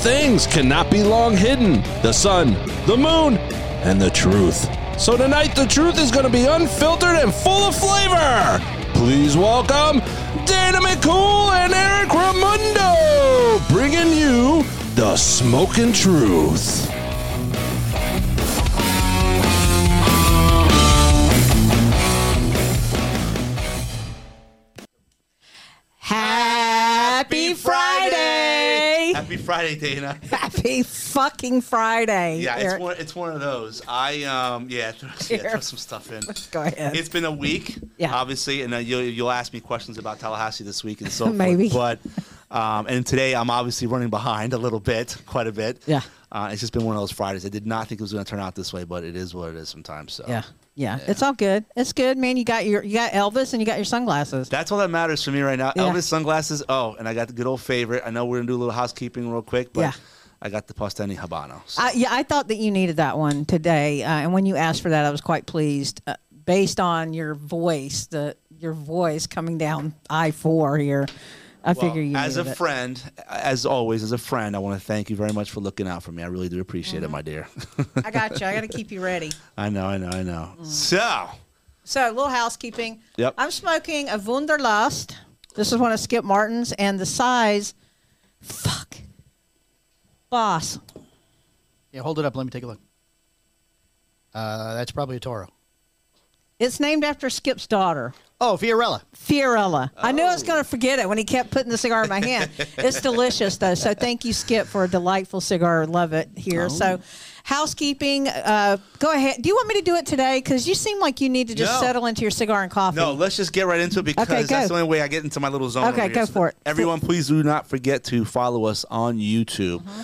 things cannot be long hidden the sun, the moon, and the truth. So tonight, the truth is going to be unfiltered and full of flavor. Please welcome Dana McCool and Eric Ramundo, bringing you the smoking truth. Friday, Dana. Happy fucking Friday! Yeah, it's Eric. one. It's one of those. I um, yeah, throw, yeah, throw some stuff in. Go ahead. It's been a week, Yeah. obviously, and uh, you'll you'll ask me questions about Tallahassee this week and so forth. Maybe. But um, and today I'm obviously running behind a little bit, quite a bit. Yeah. Uh, it's just been one of those Fridays. I did not think it was going to turn out this way, but it is what it is sometimes. So yeah, yeah, It's all good. It's good, man. You got your you got Elvis and you got your sunglasses. That's all that matters for me right now. Yeah. Elvis sunglasses. Oh, and I got the good old favorite. I know we're gonna do a little housekeeping real quick, but Yeah. I got the Posteni Habano. So- I, yeah, I thought that you needed that one today, uh, and when you asked for that, I was quite pleased. Uh, based on your voice, the your voice coming down I four here, I Well, figure you as a it. friend, as always, as a friend, I want to thank you very much for looking out for me. I really do appreciate Mm-hmm. it, my dear. I got you. I got to keep you ready. I know, I know, I know. Mm. So, So, a little housekeeping. Yep. I'm smoking a Wunderlust. This is one of Skip Martin's, and the size, fuck, boss. Yeah, hold it up. Let me take a look. Uh, that's probably a Toro. It's named after Skip's daughter, Oh, Fiorella. Fiorella. I knew I was going to forget it when he kept putting the cigar in my hand. it's delicious, though. So, thank you, Skip, for a delightful cigar. Love it here. So, housekeeping. Uh, go ahead. Do you want me to do it today? Because you seem like you need to just No. settle into your cigar and coffee. no, let's just get right into it because Okay, that's the only way I get into my little zone. Okay, go here. for it. Everyone, please do not forget to follow us on YouTube. Uh-huh.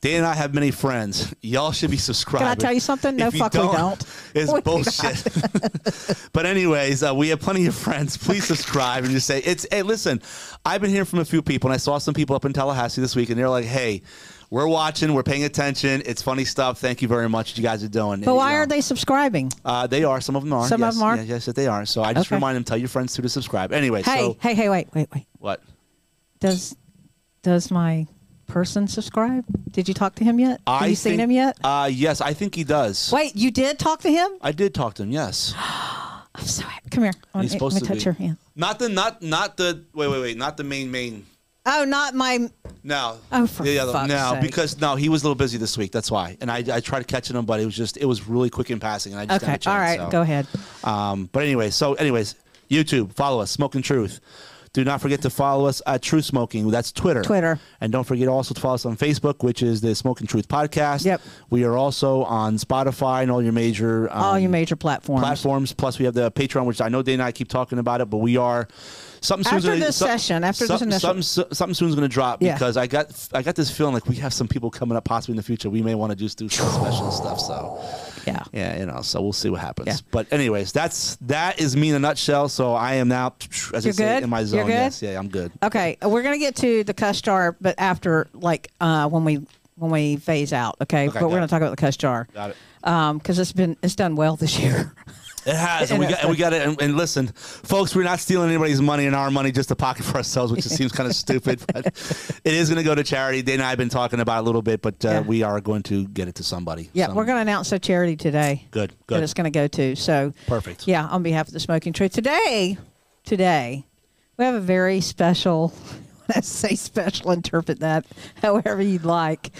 Dan and I have many friends. Y'all should be subscribed. Can I tell you something? No, If you fuck, we don't. It's We bullshit. but anyways, uh, we have plenty of friends. Please subscribe and just say it's. Hey, listen, I've been hearing from a few people, and I saw some people up in Tallahassee this week, and they're like, "Hey, we're watching, we're paying attention. It's funny stuff. Thank you very much. You guys are doing." But why are they subscribing? Uh, they are. Some of them are. Some of yes, them are? Yeah, yes, they are. So I just Okay. remind them, tell your friends too to subscribe. Anyway, Hey, so hey, hey, wait, wait, wait. what? Does does my person subscribe? Did you talk to him yet? Have I you seen think- him yet? Uh, yes, I think he does. Wait, you did talk to him? I did talk to him. Yes. I'm so happy. Come here. I He's want supposed to to touch be. your hand. Not the not not the wait wait wait not the main main Oh, not my. No. Oh, for the other, fuck's no, sake. because no, he was a little busy this week. That's why. And I, I tried catching him, but it was just it was really quick in passing, and I just Okay, didn't have a chance, right, so. go ahead. Um, but anyway, so anyways, YouTube, follow us, Smoking Truth. Do not forget to follow us at True Smoking. That's Twitter. Twitter. And don't forget also to follow us on Facebook, which is the Smoking Truth Podcast. Yep. We are also on Spotify and all your major um, All your major platforms. platforms. Plus, we have the Patreon, which I know Dana and I keep talking about it, but we are something soon's After gonna, this some- session, after this something, initial- something, something soon's going to drop Yeah. because I got I got this feeling like we have some people coming up possibly in the future. We may want to just do some special stuff. So Yeah. yeah, you know, so we'll see what happens. Yeah. But anyways, that's that is me in a nutshell. So I am now, as I You're say, good? in my zone. You're good? Yes, yeah, I'm good. Okay, we're gonna get to the cuss jar, but after like uh, when we when we phase out. Okay, Okay, but we're gonna it. talk about the cuss jar. Got it. Um, because it's been it's done well this year. It has, and we got, and we got it. And, and listen, folks, we're not stealing anybody's money and our money just to pocket for ourselves, which just seems kind of stupid. But it is going to go to charity. Dana and I have been talking about it a little bit, but uh, Yeah. we are going to get it to somebody. Yeah, Some- we're gonna announce a charity today. Good, good. That it's gonna go to. So Perfect. Yeah, on behalf of the Smoking Truth. Today, today, we have a very special. I say special, interpret that however you'd like.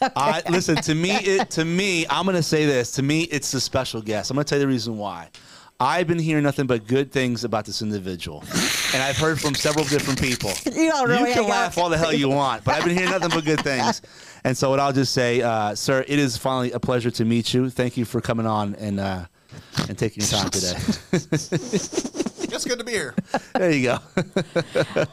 I listen to me. It to me. I'm going to say this. To me, it's a special guest. I'm going to tell you the reason why. I've been hearing nothing but good things about this individual, and I've heard from several different people. You don't really you can laugh all the hell you want, but I've been hearing nothing but good things. And so, what I'll just say, uh, sir, it is finally a pleasure to meet you. Thank you for coming on and uh, and taking your time today. It's good to be here. there you go.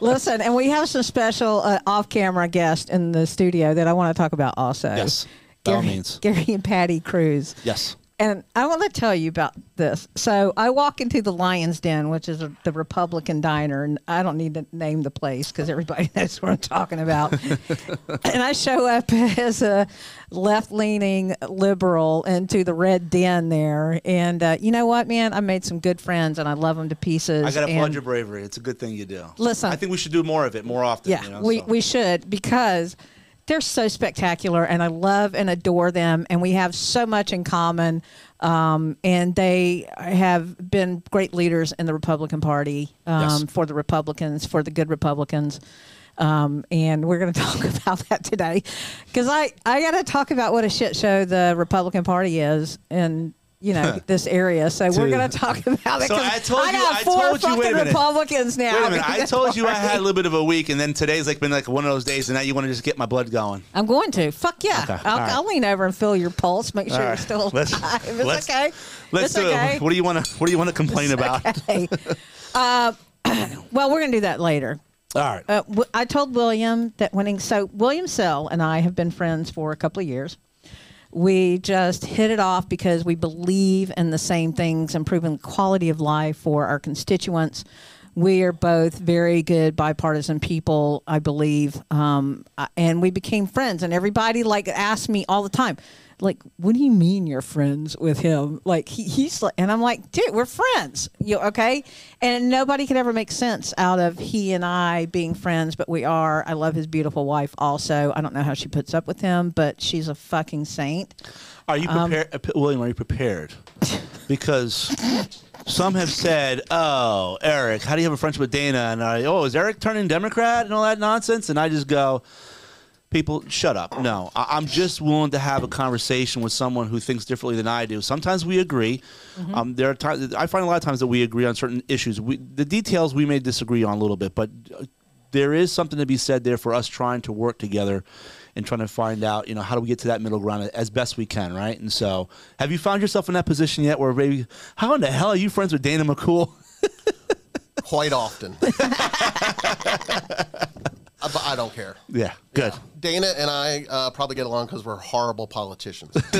Listen, and we have some special uh, off-camera guests in the studio that I want to talk about also. Yes, by all Gary, means. Gary and Patty Cruz. Yes. And I want to tell you about this. So I walk into the Lion's Den, which is a, the Republican diner, and I don't need to name the place because everybody knows what I'm talking about. and I show up as a left-leaning liberal into the Red Den there, and uh, you know what, man? I made some good friends, and I love them to pieces. I got to applaud your bravery. It's a good thing you do. Listen. I think we should do more of it more often. Yeah, you know, we, so. we should because they're so spectacular, and I love and adore them, and we have so much in common. Um, and they have been great leaders in the Republican Party um, Yes. for the Republicans, for the good Republicans. Um, and we're going to talk about that today because I, I got to talk about what a shit show the Republican Party is in you know this area. So we're going to talk about it. So I told I you- got I four told you- wait a minute. Republicans now. Wait a minute. I told you I had a little bit of a week, and then today's like been like one of those days, and now you want to just get my blood going. I'm going to. Fuck yeah. Okay, I'll, right. I'll lean over and feel your pulse. Make sure All you're still alive. Let's- it's let's- okay. Let's it's do okay. it. What do you want to? What do you want to complain about? Okay. uh, well, we're going to do that later. All right. Uh, w- I told William that when he, so William Sell and I have been friends for a couple of years. We just hit it off because we believe in the same things, improving the quality of life for our constituents. We are both very good bipartisan people, I believe, um, and we became friends. And everybody like asked me all the time, like, "What do you mean you're friends with him?" Like he, he's like, and I'm like, "Dude, we're friends." You okay? And nobody could ever make sense out of he and I being friends, but we are. I love his beautiful wife. Also, I don't know how she puts up with him, but she's a fucking saint. Are you um, prepared, P- William? Are you prepared? Because some have said, "Oh, Eric, how do you have a friendship with Dana?" And I, "Oh, is Eric turning Democrat and all that nonsense?" And I just go, "People, shut up. No, I- I'm just willing to have a conversation with someone who thinks differently than I do. Sometimes we agree. Um, there are times I find a lot of times that we agree on certain issues. We, the details we may disagree on a little bit, but uh, there is something to be said there for us trying to work together and trying to find out, you know, how do we get to that middle ground as best we can, right? And so, have you found yourself in that position yet, where maybe, how in the hell are you friends with Dana McCool? quite often. Uh, but I don't care. yeah, good. Dana and I uh, probably get along because we're horrible politicians.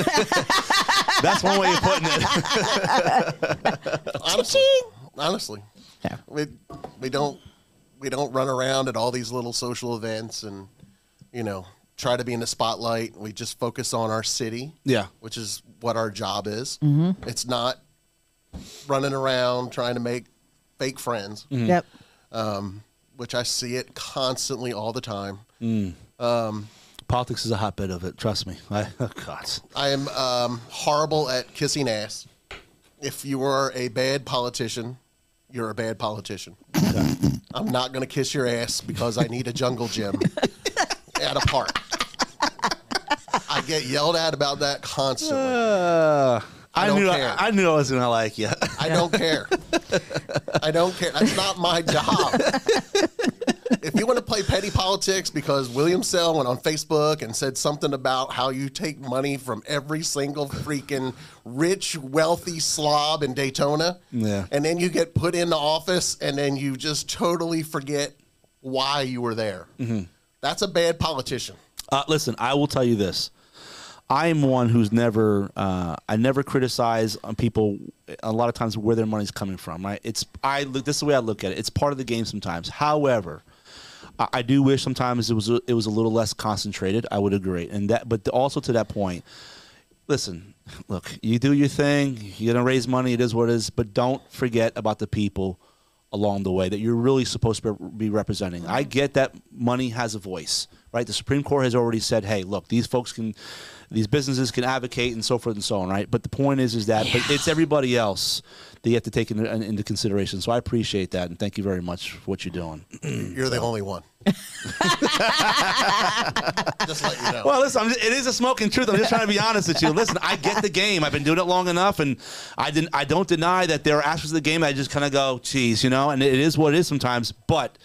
That's one way of putting it. honestly, honestly, Yeah. we we don't we don't run around at all these little social events and you know try to be in the spotlight. We just focus on our city. Yeah. which is what our job is. Mm-hmm. It's not running around trying to make fake friends. Mm-hmm. Yep. Which I see it constantly all the time. Politics is a hotbed of it. Trust me. I, oh God. I am um, horrible at kissing ass. If you are a bad politician, you're a bad politician. I'm not going to kiss your ass because I need a jungle gym at a park. I get yelled at about that constantly. Uh, I, don't knew care. I, I knew I was gonna like you. I don't care. I don't care. That's not my job. if you want to play petty politics because William Sell went on Facebook and said something about how you take money from every single freaking rich, wealthy slob in Daytona, Yeah. and then you get put into office and then you just totally forget why you were there. That's a bad politician. Uh, listen, I will tell you this. I am one who's never, uh, I never criticize people. A lot of times where their money's coming from, right? It's I look. This is the way I look at it. It's part of the game sometimes. However, I, I do wish sometimes it was it was a little less concentrated. I would agree, and that. But also to that point, listen. Look, you do your thing. You're gonna raise money. It is what it is. But don't forget about the people along the way that you're really supposed to be representing. I get that money has a voice, right? The Supreme Court has already said, "Hey, look, these folks can, these businesses can advocate and so forth and so on," right? But the point is, is that but it's everybody else that you have to take into, into consideration. So I appreciate that and thank you very much for what you're doing. You're the only one. just let you know. Well, listen, I'm just, it is a smoking truth. I'm just trying to be honest with you. Listen, I get the game. I've been doing it long enough, and I didn't. I don't deny that there are aspects of the game. I just kind of go, geez, you know, and it is what it is sometimes. But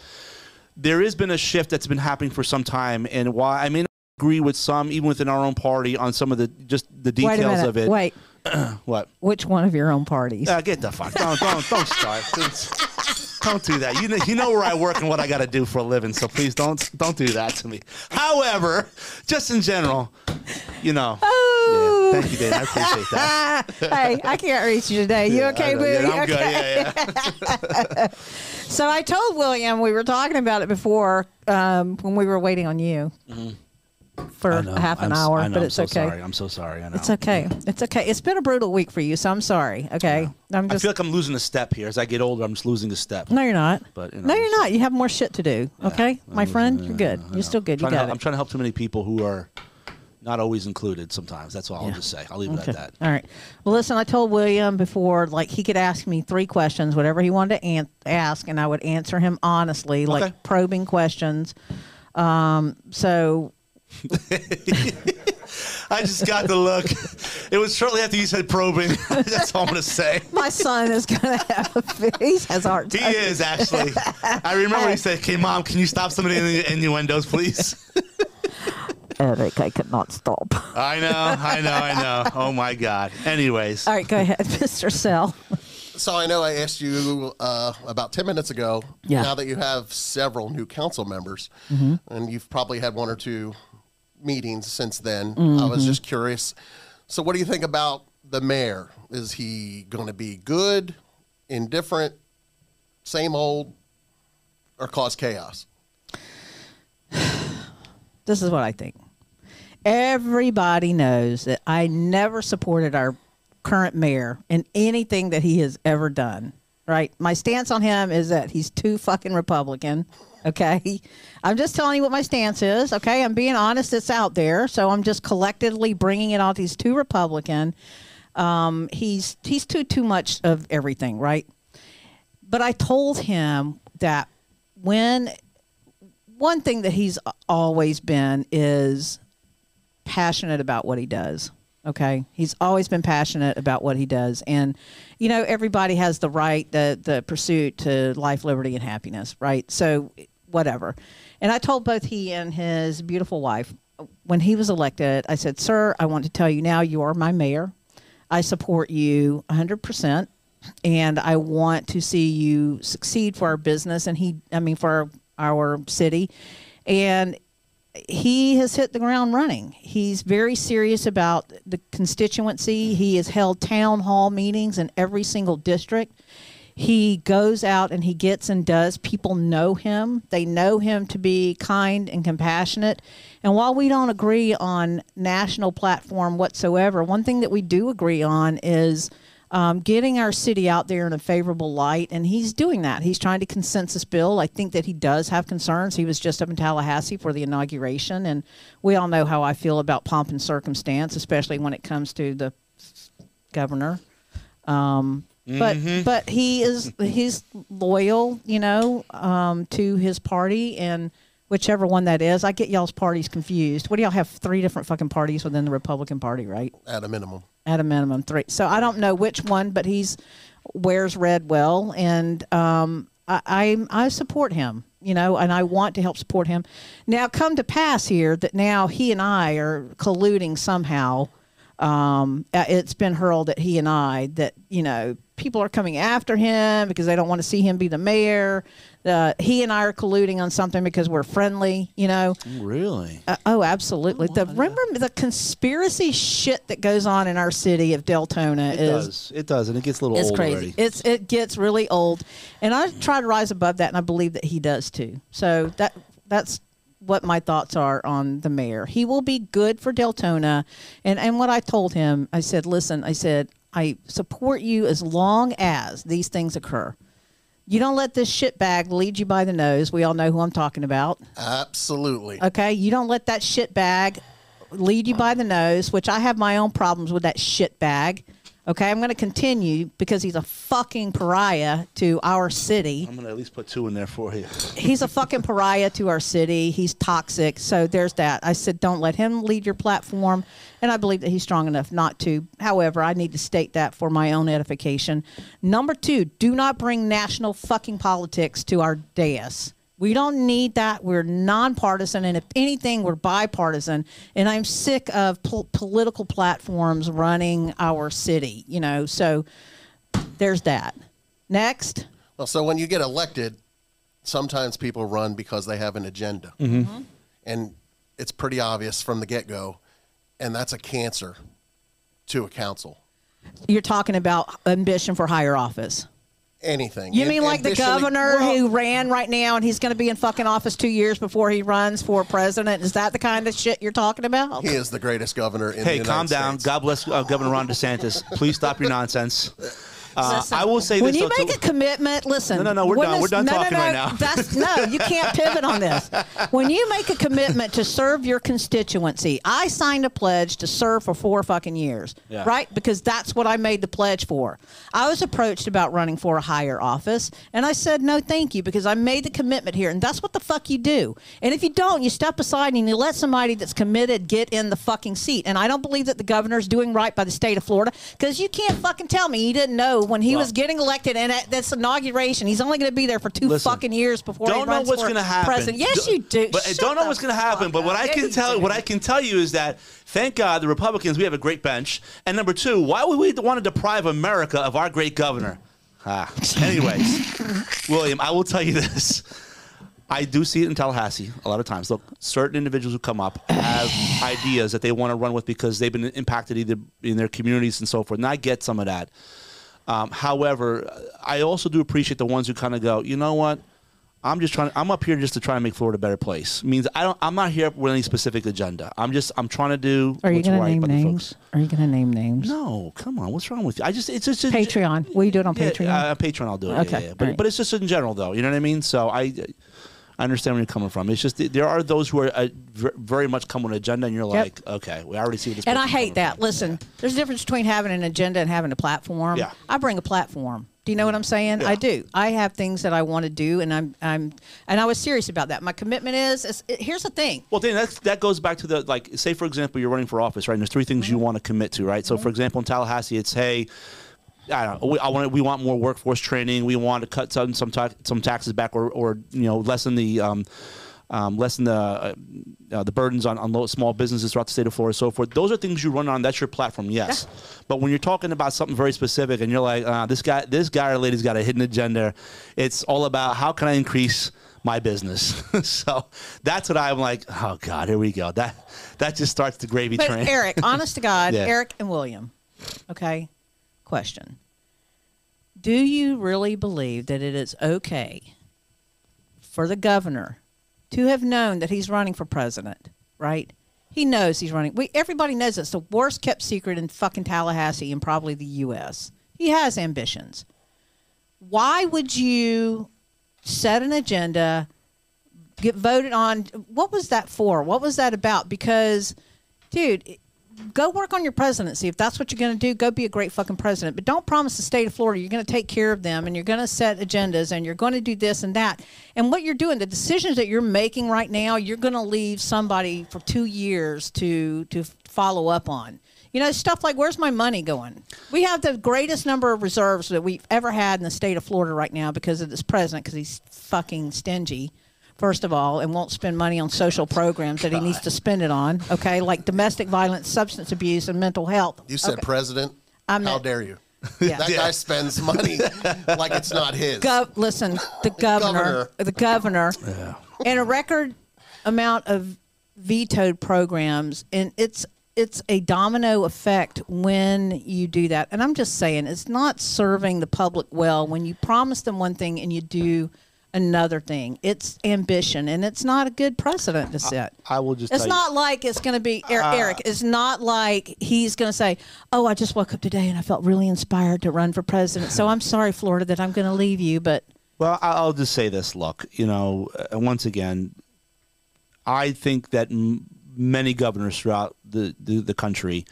there has been a shift that's been happening for some time, and why I may not agree with some, even within our own party, on some of the just the details minute. of it. Wait. What? Which one of your own parties? Uh, get the fuck. Don't don't don't start. Don't- do that. You know, you know where I work and what I got to do for a living. So please don't don't do that to me. However, just in general, you know. Oh. Yeah, thank you, Dave. I appreciate that. hey, I can't reach you today. You okay, I boo? Yeah, I'm good. okay? Yeah, yeah. So I told William we were talking about it before um, when we were waiting on you. For know. half an I'm hour, I know. but I'm it's so okay. Sorry. I'm so sorry. I know. It's okay. It's okay. It's been a brutal week for you, so I'm sorry. Okay, I'm just. I feel like I'm losing a step here. As I get older, I'm just losing a step. no, you're not. But, you know, no, you're not. You have more shit to do. Okay, my friend, you're good. You're still good. You Trying to got help- it. I'm trying to help too many people who are not always included sometimes. That's all I'll just say. I'll leave it Okay. at that. All right. Well, listen, I told William before, like, he could ask me three questions, whatever he wanted to an- ask, and I would answer him honestly, like Okay. probing questions. Um, so, I just got the look. It was shortly after you said probing. That's all I'm going to say. my son is going to have a face, has heart He is actually. I remember he said, "Okay, mom, can you stop some of the innuendos, please?" Eric, I cannot stop. I know, I know, I know. Oh my God. Anyways, All right, go ahead, Mr. Sell. So I know I asked you uh, about 10 minutes ago. Yeah. Now that you have several new council members, and you've probably had one or two meetings since then, I was mm-hmm. just curious. So, what do you think about the mayor? Is he going to be good, indifferent, same old, or cause chaos? This is what I think. Everybody knows that I never supported our current mayor in anything that he has ever done. Right? My stance on him is that he's too fucking Republican. Okay. I'm just telling you what my stance is. Okay. I'm being honest. It's out there. So I'm just collectively bringing it out. He's too Republican. Um, he's he's too too much of everything. Right. But I told him that when one thing that he's always been is passionate about what he does. Okay, he's always been passionate about what he does, and you know everybody has the right, the the pursuit to life, liberty, and happiness, right? So whatever. And I told both he and his beautiful wife when he was elected, I said, "Sir, I want to tell you now, you are my mayor. I support you 100 percent." and I want to see you succeed for our business and he I mean for our, our city and he has hit the ground running. He's very serious about the constituency. He has held town hall meetings in every single district. He goes out and he gets and does. People know him. They know him to be kind and compassionate. And while we don't agree on national platform whatsoever, one thing that we do agree on is um, getting our city out there in a favorable light, and he's doing that. He's trying to consensus bill. I think that he does have concerns. He was just up in Tallahassee for the inauguration, and we all know how I feel about pomp and circumstance, especially when it comes to the governor. Um, but but he is he's loyal, you know, um, to his party and whichever one that is. I get y'all's parties confused. What do y'all have? Three different fucking parties within the Republican Party, right? At a minimum. at a minimum three. So I don't know which one, but he's wears red well, and um, I, I I support him. You know, and I want to help support him. Now, come to pass here that now he and I are colluding somehow. Um, uh, it's been hurled at he and I that you know people are coming after him because they don't want to see him be the mayor. Uh, he and I are colluding on something because we're friendly. You know, really? uh, oh, absolutely. The remember the conspiracy shit that goes on in our city of Deltona It is does. It does, and it gets a little it's old crazy. already. It's it gets really old, and I try to rise above that, and I believe that he does too. So that that's what my thoughts are on the mayor. He will be good for Deltona, and and what I told him, I said, listen, I said I support you as long as these things occur. You don't let this shit bag lead you by the nose. We all know who I'm talking about. Absolutely. Okay, you don't let that shit bag lead you by the nose, which I have my own problems with that shit bag. Okay, I'm going to continue because he's a fucking pariah to our city. I'm gonna at least put two in there for you. He's a fucking pariah to our city. He's toxic. So there's that. I said, don't let him lead your platform. And I believe that he's strong enough not to. However, I need to state that for my own edification. Number two, do not bring national fucking politics to our dais. We don't need that. We're nonpartisan, and if anything, we're bipartisan. And I'm sick of pol- political platforms running our city. You know, so there's that. Next, Well, so when you get elected, sometimes people run because they have an agenda. Mm-hmm. Mm-hmm. And it's pretty obvious from the get go. And that's a cancer to a council. you're talking about ambition for higher office. Anything. You Am- mean like the governor well, who ran right now and he's going to be in fucking office two years before he runs for president? Is that the kind of shit you're talking about? He is the greatest governor in the Hey, United calm down. States. God bless uh, Governor Ron DeSantis. Please stop your nonsense. Uh, I will say when this. When you make a commitment, listen. No, no, no, we're done. We're done no, no, talking no, right now. That's, no, you can't pivot on this. When you make a commitment to serve your constituency, I signed a pledge to serve for four fucking years, Yeah. right? Because that's what I made the pledge for. I was approached about running for a higher office, and I said no, thank you, because I made the commitment here, and that's what the fuck you do. And if you don't, you step aside and you let somebody that's committed get in the fucking seat. And I don't believe that the governor's doing right by the state of Florida, because you can't fucking tell me he didn't know when he Well- was getting elected and at this inauguration, he's only going to be there for two Listen, fucking years before he don't know runs what's for going to happen. president. Yes, Don't- you do. But Shut don't know what's going to happen. But what. I can tell, what I can tell you is that thank God the Republicans we have a great bench. And number two, why would we want to deprive America of our great governor? Ah. Anyways, William, I will tell you this. I do see it in Tallahassee a lot of times. Look, certain individuals who come up have ideas that they want to run with because they've been impacted either in their communities and so forth. And I get some of that. Um, however, I also do appreciate the ones who kind of go, you know what? I'm just trying. I'm up here just to try and make Florida a better place. Means I don't. I'm not here with any specific agenda. I'm just. I'm trying to do. Are you going to name names? Are you going to name names? No, come on. What's wrong with you? I just. It's just. it's- Patreon. Will you do it on Yeah, Patreon? Uh, Patreon. I'll do it. Okay, Yeah, yeah. But, alright. but it's just in general, though. You know what I mean? So I. I understand where you're coming from. It's just there are those who are uh, very much come with an agenda, and you're Yep. like, okay, we already see what this. and I person's hate coming that. from. Listen, there's a difference between having an agenda and having a platform. Yeah. I bring a platform. Do you know what I'm saying? I Yeah. do. I have things that I want to do, and I'm I'm and I was serious about that. My commitment is, is it, here's the thing. Well, Dan, that's, that goes back to the like, say for example, you're running for office, right? And there's three things Mm-hmm. you want to commit to, right? So, for example, in Tallahassee, it's hey, I don't know, we, I want we want more workforce training. We want to cut some some, ta- some taxes back, or, or you know, lessen the um, um, lessen the uh, uh, the burdens on, on low, small businesses throughout the state of Florida, so forth. Those are things you run on. That's your platform, yes. But when you're talking about something very specific, and you're like, uh, this guy, this guy or lady's got a hidden agenda. It's all about how can I increase my business. so that's what I'm like. Oh God, here we go. That that just starts the gravy But train. Eric, honest to God, Yeah. Eric and William. Okay. Question. Do you really believe that it is okay for the governor to have known that he's running for president, right? He knows he's running. We everybody knows it's the worst kept secret in fucking Tallahassee and probably the US. He has ambitions. Why would you set an agenda get voted on. What was that for? What was that about? Because, dude, go work on your presidency. If that's what you're going to do, go be a great fucking president. But don't promise the state of Florida you're going to take care of them and you're going to set agendas and you're going to do this and that. And what you're doing, the decisions that you're making right now, you're going to leave somebody for two years to to follow up on. You know, stuff like where's my money going? We have the greatest number of reserves that we've ever had in the state of Florida right now because of this president, because he's fucking stingy first of all, and won't spend money on social programs that he needs to spend it on. Okay, like domestic violence, substance abuse, and mental health. You said Okay. president. I'm How meant- dare you? Yeah. That guy spends money like it's not his. Gov- listen, the governor, Governor. the governor, and a record amount of vetoed programs, and it's it's a domino effect when you do that. And I'm just saying, it's not serving the public well when you promise them one thing and you do another thing. It's ambition, and it's not a good precedent to set. I will just It's tell you- not like it's going to be Er- Eric. It's not like he's going to say, "Oh, I just woke up today and I felt really inspired to run for president." So I'm sorry, Florida, that I'm going to leave you, but Well, I- I'll just say this. Look, you know, uh, once again, I think that m- many governors throughout the, the, the country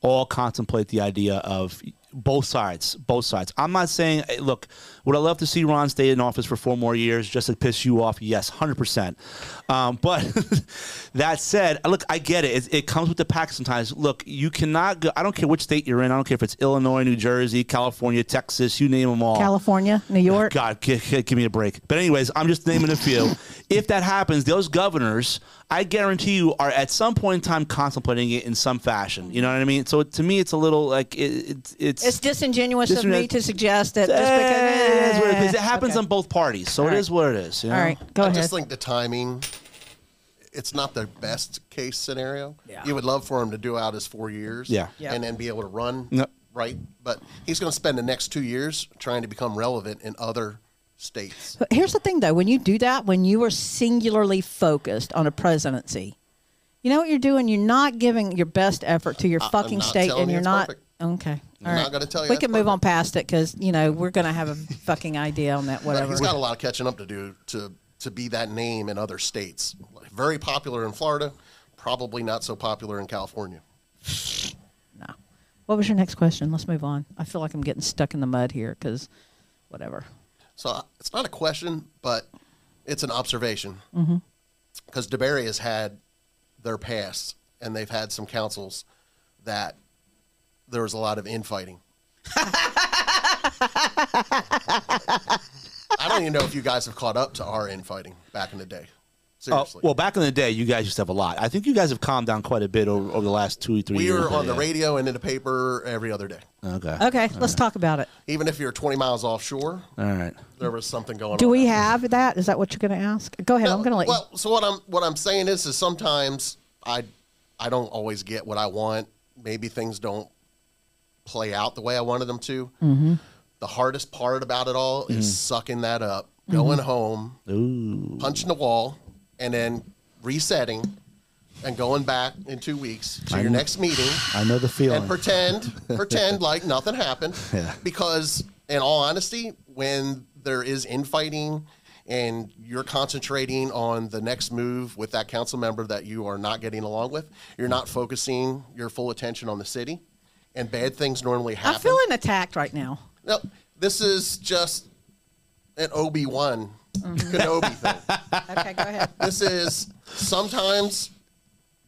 all contemplate the idea of both sides. Both sides. I'm not saying, look, would I love to see Ron stay in office for four more years just to piss you off? Yes, 100%. Um, but that said, look, I get it. it. It comes with the pack sometimes. Look, you cannot go, I don't care which state you're in. I don't care if it's Illinois, New Jersey, California, Texas, you name them all. California, New York. God, g- g- give me a break. But anyways, I'm just naming a few. if that happens, those governors, I guarantee you, are at some point in time contemplating it in some fashion. You know what I mean? So to me, it's a little like it, it's it's. It's disingenuous of me to suggest that just Eh, because it is what it is. It happens Okay. on both parties, so All it right. is what it is. you know? All right, go I ahead. just think the timing, it's not the best case scenario. Yeah. You would love for him to do out his four years Yeah. Yeah. and then be able to run No. right? But he's going to spend the next two years trying to become relevant in other states. But here's the thing, though: when you do that, when you are singularly focused on a presidency, you know what you're doing. You're not giving your best effort to your I'm fucking not state, telling and you you're it's not. perfect. Okay, I'm all not gonna tell you We that's can move on past it because you know we're gonna have a fucking idea on that. Whatever. he's got a lot of catching up to do to to be that name in other states. Very popular in Florida, probably not so popular in California. no. What was your next question? Let's move on. I feel like I'm getting stuck in the mud here because, whatever. So uh, it's not a question, but it's an observation. Mm-hmm. Because DeBary has had their past, and they've had some councils that there was a lot of infighting. I don't even know if you guys have caught up to our infighting back in the day. Oh, Seriously. well, back in the day, you guys used to have a lot. I think you guys have calmed down quite a bit over, over the last two, three we years. We were on the Yeah. radio and in the paper every other day. Okay. Okay, let's talk about it. Even if you're 20 miles offshore, All right. there was something going Do on. we have that? Is that what you're going to ask? Go ahead. I'm going to let you. well, so what I'm what I'm saying is, is sometimes I I don't always get what I want. Maybe things don't play out the way I wanted them to. Mm-hmm. The hardest part about it all is sucking that up, going Mm-hmm. home, Ooh. punching the wall, and then resetting and going back in two weeks to your next meeting I know the feeling. and pretend pretend like nothing happened Yeah. because in all honesty when there is infighting and you're concentrating on the next move with that council member that you are not getting along with you're not focusing your full attention on the city and bad things normally happen I'm feeling attacked right now. no this is just an obi-wan mm-hmm. kenobi thing Okay, go ahead. this is sometimes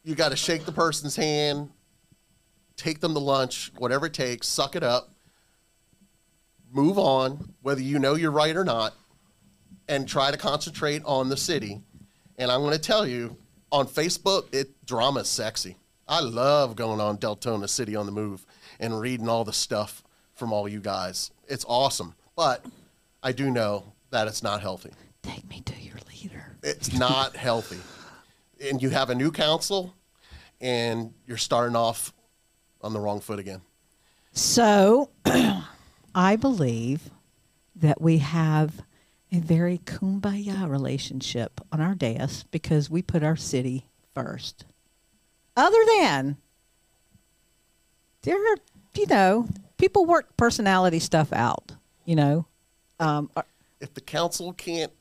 you got to shake the person's hand, take them to lunch, whatever it takes, suck it up, move on, whether you know you're right or not, and try to concentrate on the city. And I'm going to tell you, on Facebook, it drama's sexy. I love going on Deltona City on the Move and reading all the stuff from all you guys. It's awesome, but I do know that it's not healthy Take me to your leader. it's not healthy. And you have a new council, and you're starting off on the wrong foot again. So, I believe that we have a very kumbaya relationship on our dais because we put our city first. Other than there are, you know, people work personality stuff out. You know, um, are- If the council can't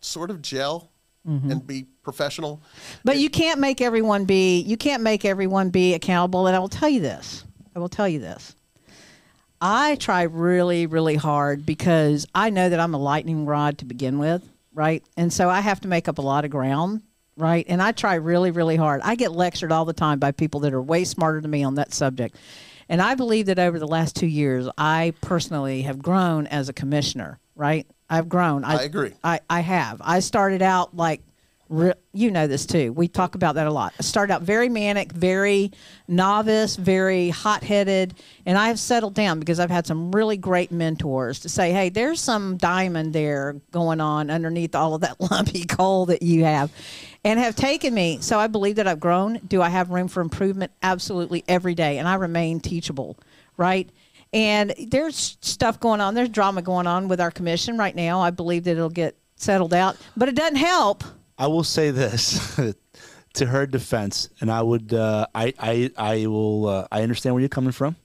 sort of gel and be professional, But you can't make everyone be you can't make everyone be accountable and I will tell you this. I will tell you this. I try really really hard because I know that I'm a lightning rod to begin with, right? And so I have to make up a lot of ground, right? And I try really really hard. I get lectured all the time by people that are way smarter than me on that subject. And I believe that over the last 2 years I personally have grown as a commissioner, right? I've grown. I agree. I, I have. I started out like, re- you know this too. We talk about that a lot. I started out very manic, very novice, very hot headed, and I have settled down because I've had some really great mentors to say, hey, there's some diamond there going on underneath all of that lumpy coal that you have. And have taken me. So I believe that I've grown. Do I have room for improvement? Absolutely every day. And I remain teachable, right? And there's stuff going on. There's drama going on with our commission right now. I believe that it'll get settled out, but it doesn't help. I will say this to her defense, and I would, uh, I, I, I will, uh, I understand where you're coming from.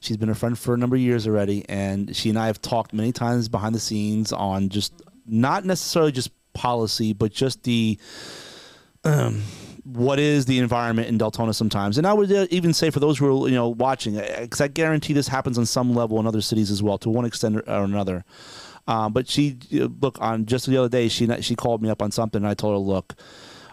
She's been a friend for a number of years already, and she and I have talked many times behind the scenes on just not necessarily just policy, but just the um, what is the environment in Deltona sometimes. And I would uh, even say for those who are you know watching, because I guarantee this happens on some level in other cities as well, to one extent or another. Um, but she uh, look on just the other day, she she called me up on something, and I told her, look.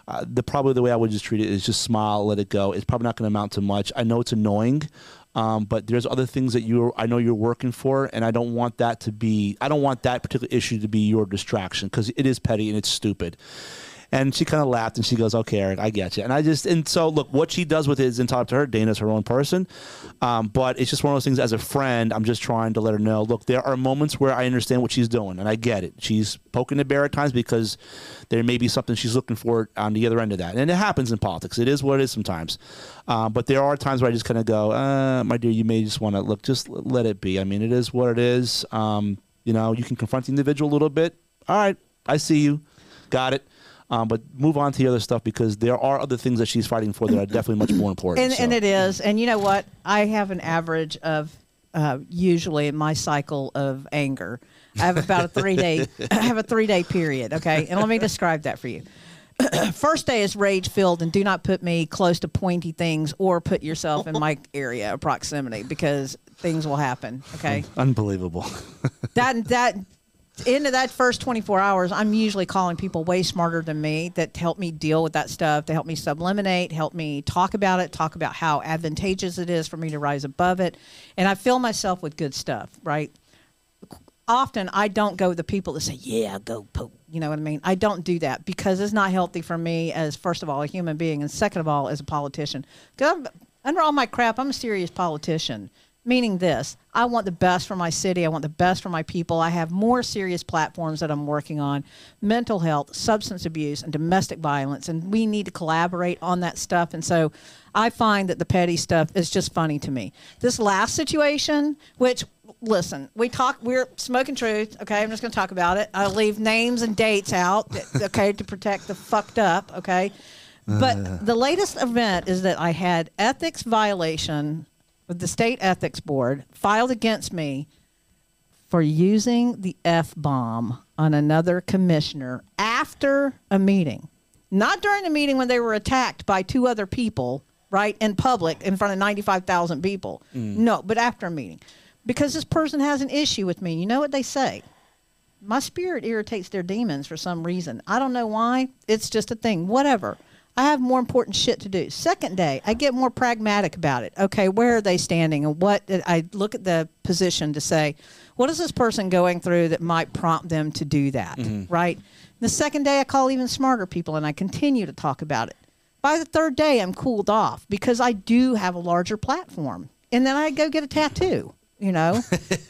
Uh, the probably the way I would just treat it is just smile, let it go. It's probably not going to amount to much. I know it's annoying, um, but there's other things that you I know you're working for, and I don't want that to be. I don't want that particular issue to be your distraction because it is petty and it's stupid. And she kind of laughed and she goes, "Okay, Eric, I get you." And I just and so look, what she does with it is entirely up to her. Dana's her own person, um, but it's just one of those things. As a friend, I'm just trying to let her know. Look, there are moments where I understand what she's doing, and I get it. She's poking the bear at times because there may be something she's looking for on the other end of that, and it happens in politics. It is what it is sometimes. Um, but there are times where I just kind of go, uh, "My dear, you may just want to look. Just let it be. I mean, it is what it is. Um, you know, you can confront the individual a little bit. All right, I see you, got it." Um, but move on to the other stuff because there are other things that she's fighting for that are definitely much more important. and, so. and it is. And you know what? I have an average of uh, usually in my cycle of anger. I have about a three day. I have a three day period. Okay, and let me describe that for you. First day is rage filled, and do not put me close to pointy things or put yourself in my area of proximity because things will happen. Okay, Unbelievable. that that into that first 24 hours i'm usually calling people way smarter than me that help me deal with that stuff to help me subliminate help me talk about it talk about how advantageous it is for me to rise above it. And i fill myself with good stuff right? Often i don't go the people that say yeah go pope you know what i mean? I don't do that because it's not healthy for me as first of all a human being and second of all as a politician. 'Cause I'm- under all my crap i'm a serious politician meaning this i want the best for my city i want the best for my people i have more serious platforms that i'm working on mental health substance abuse and domestic violence and we need to collaborate on that stuff and so i find that the petty stuff is just funny to me. This last situation which listen we talk we're smoking truth okay i'm just going to talk about it. I'll leave names and dates out okay to protect the fucked up okay? But uh. the latest event is that I had ethics violation with the state ethics board filed against me for using the F bomb on another commissioner after a meeting. Not during the meeting when they were attacked by two other people, right, in public in front of 95,000 people. Mm. No, but after a meeting. Because this person has an issue with me. You know what they say? my spirit irritates their demons for some reason. I don't know why. It's just a thing. Whatever. I have more important shit to do. Second day, I get more pragmatic about it. Okay, where are they standing, and what? I look at the position to say, what is this person going through that might prompt them to do that? Mm-hmm. Right. The second day, I call even smarter people, and I continue to talk about it. By the third day, I'm cooled off because I do have a larger platform, and then I go get a tattoo. You know,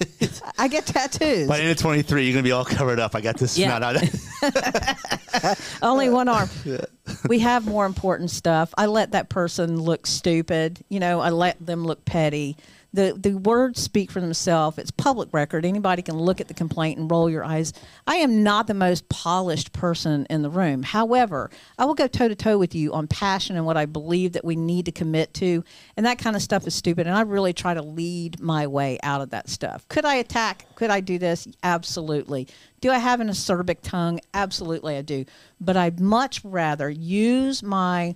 I get tattoos. By the end of 23, you're going to be all covered up. I got this. Yeah. No, no, Only one arm. We have more important stuff. I let that person look stupid. You know, I let them look petty. The the words speak for themselves. It's public record. Anybody can look at the complaint and roll your eyes. I am not the most polished person in the room. However, I will go toe to toe with you on passion and what I believe that we need to commit to. And that kind of stuff is stupid. And I really try to lead my way out of that stuff. Could I attack? Could I do this? Absolutely. Do I have an acerbic tongue? Absolutely, I do. But I'd much rather use my,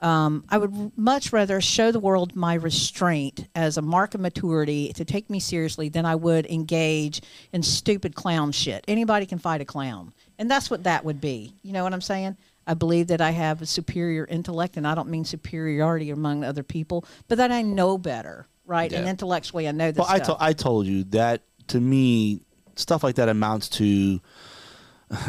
um, I would much rather show the world my restraint as a mark of maturity to take me seriously than I would engage in stupid clown shit. Anybody can fight a clown. And that's what that would be. You know what I'm saying? I believe that I have a superior intellect, and I don't mean superiority among other people, but that I know better, right? And intellectually, I know this Well, I, to- I told you that to me, stuff like that amounts to.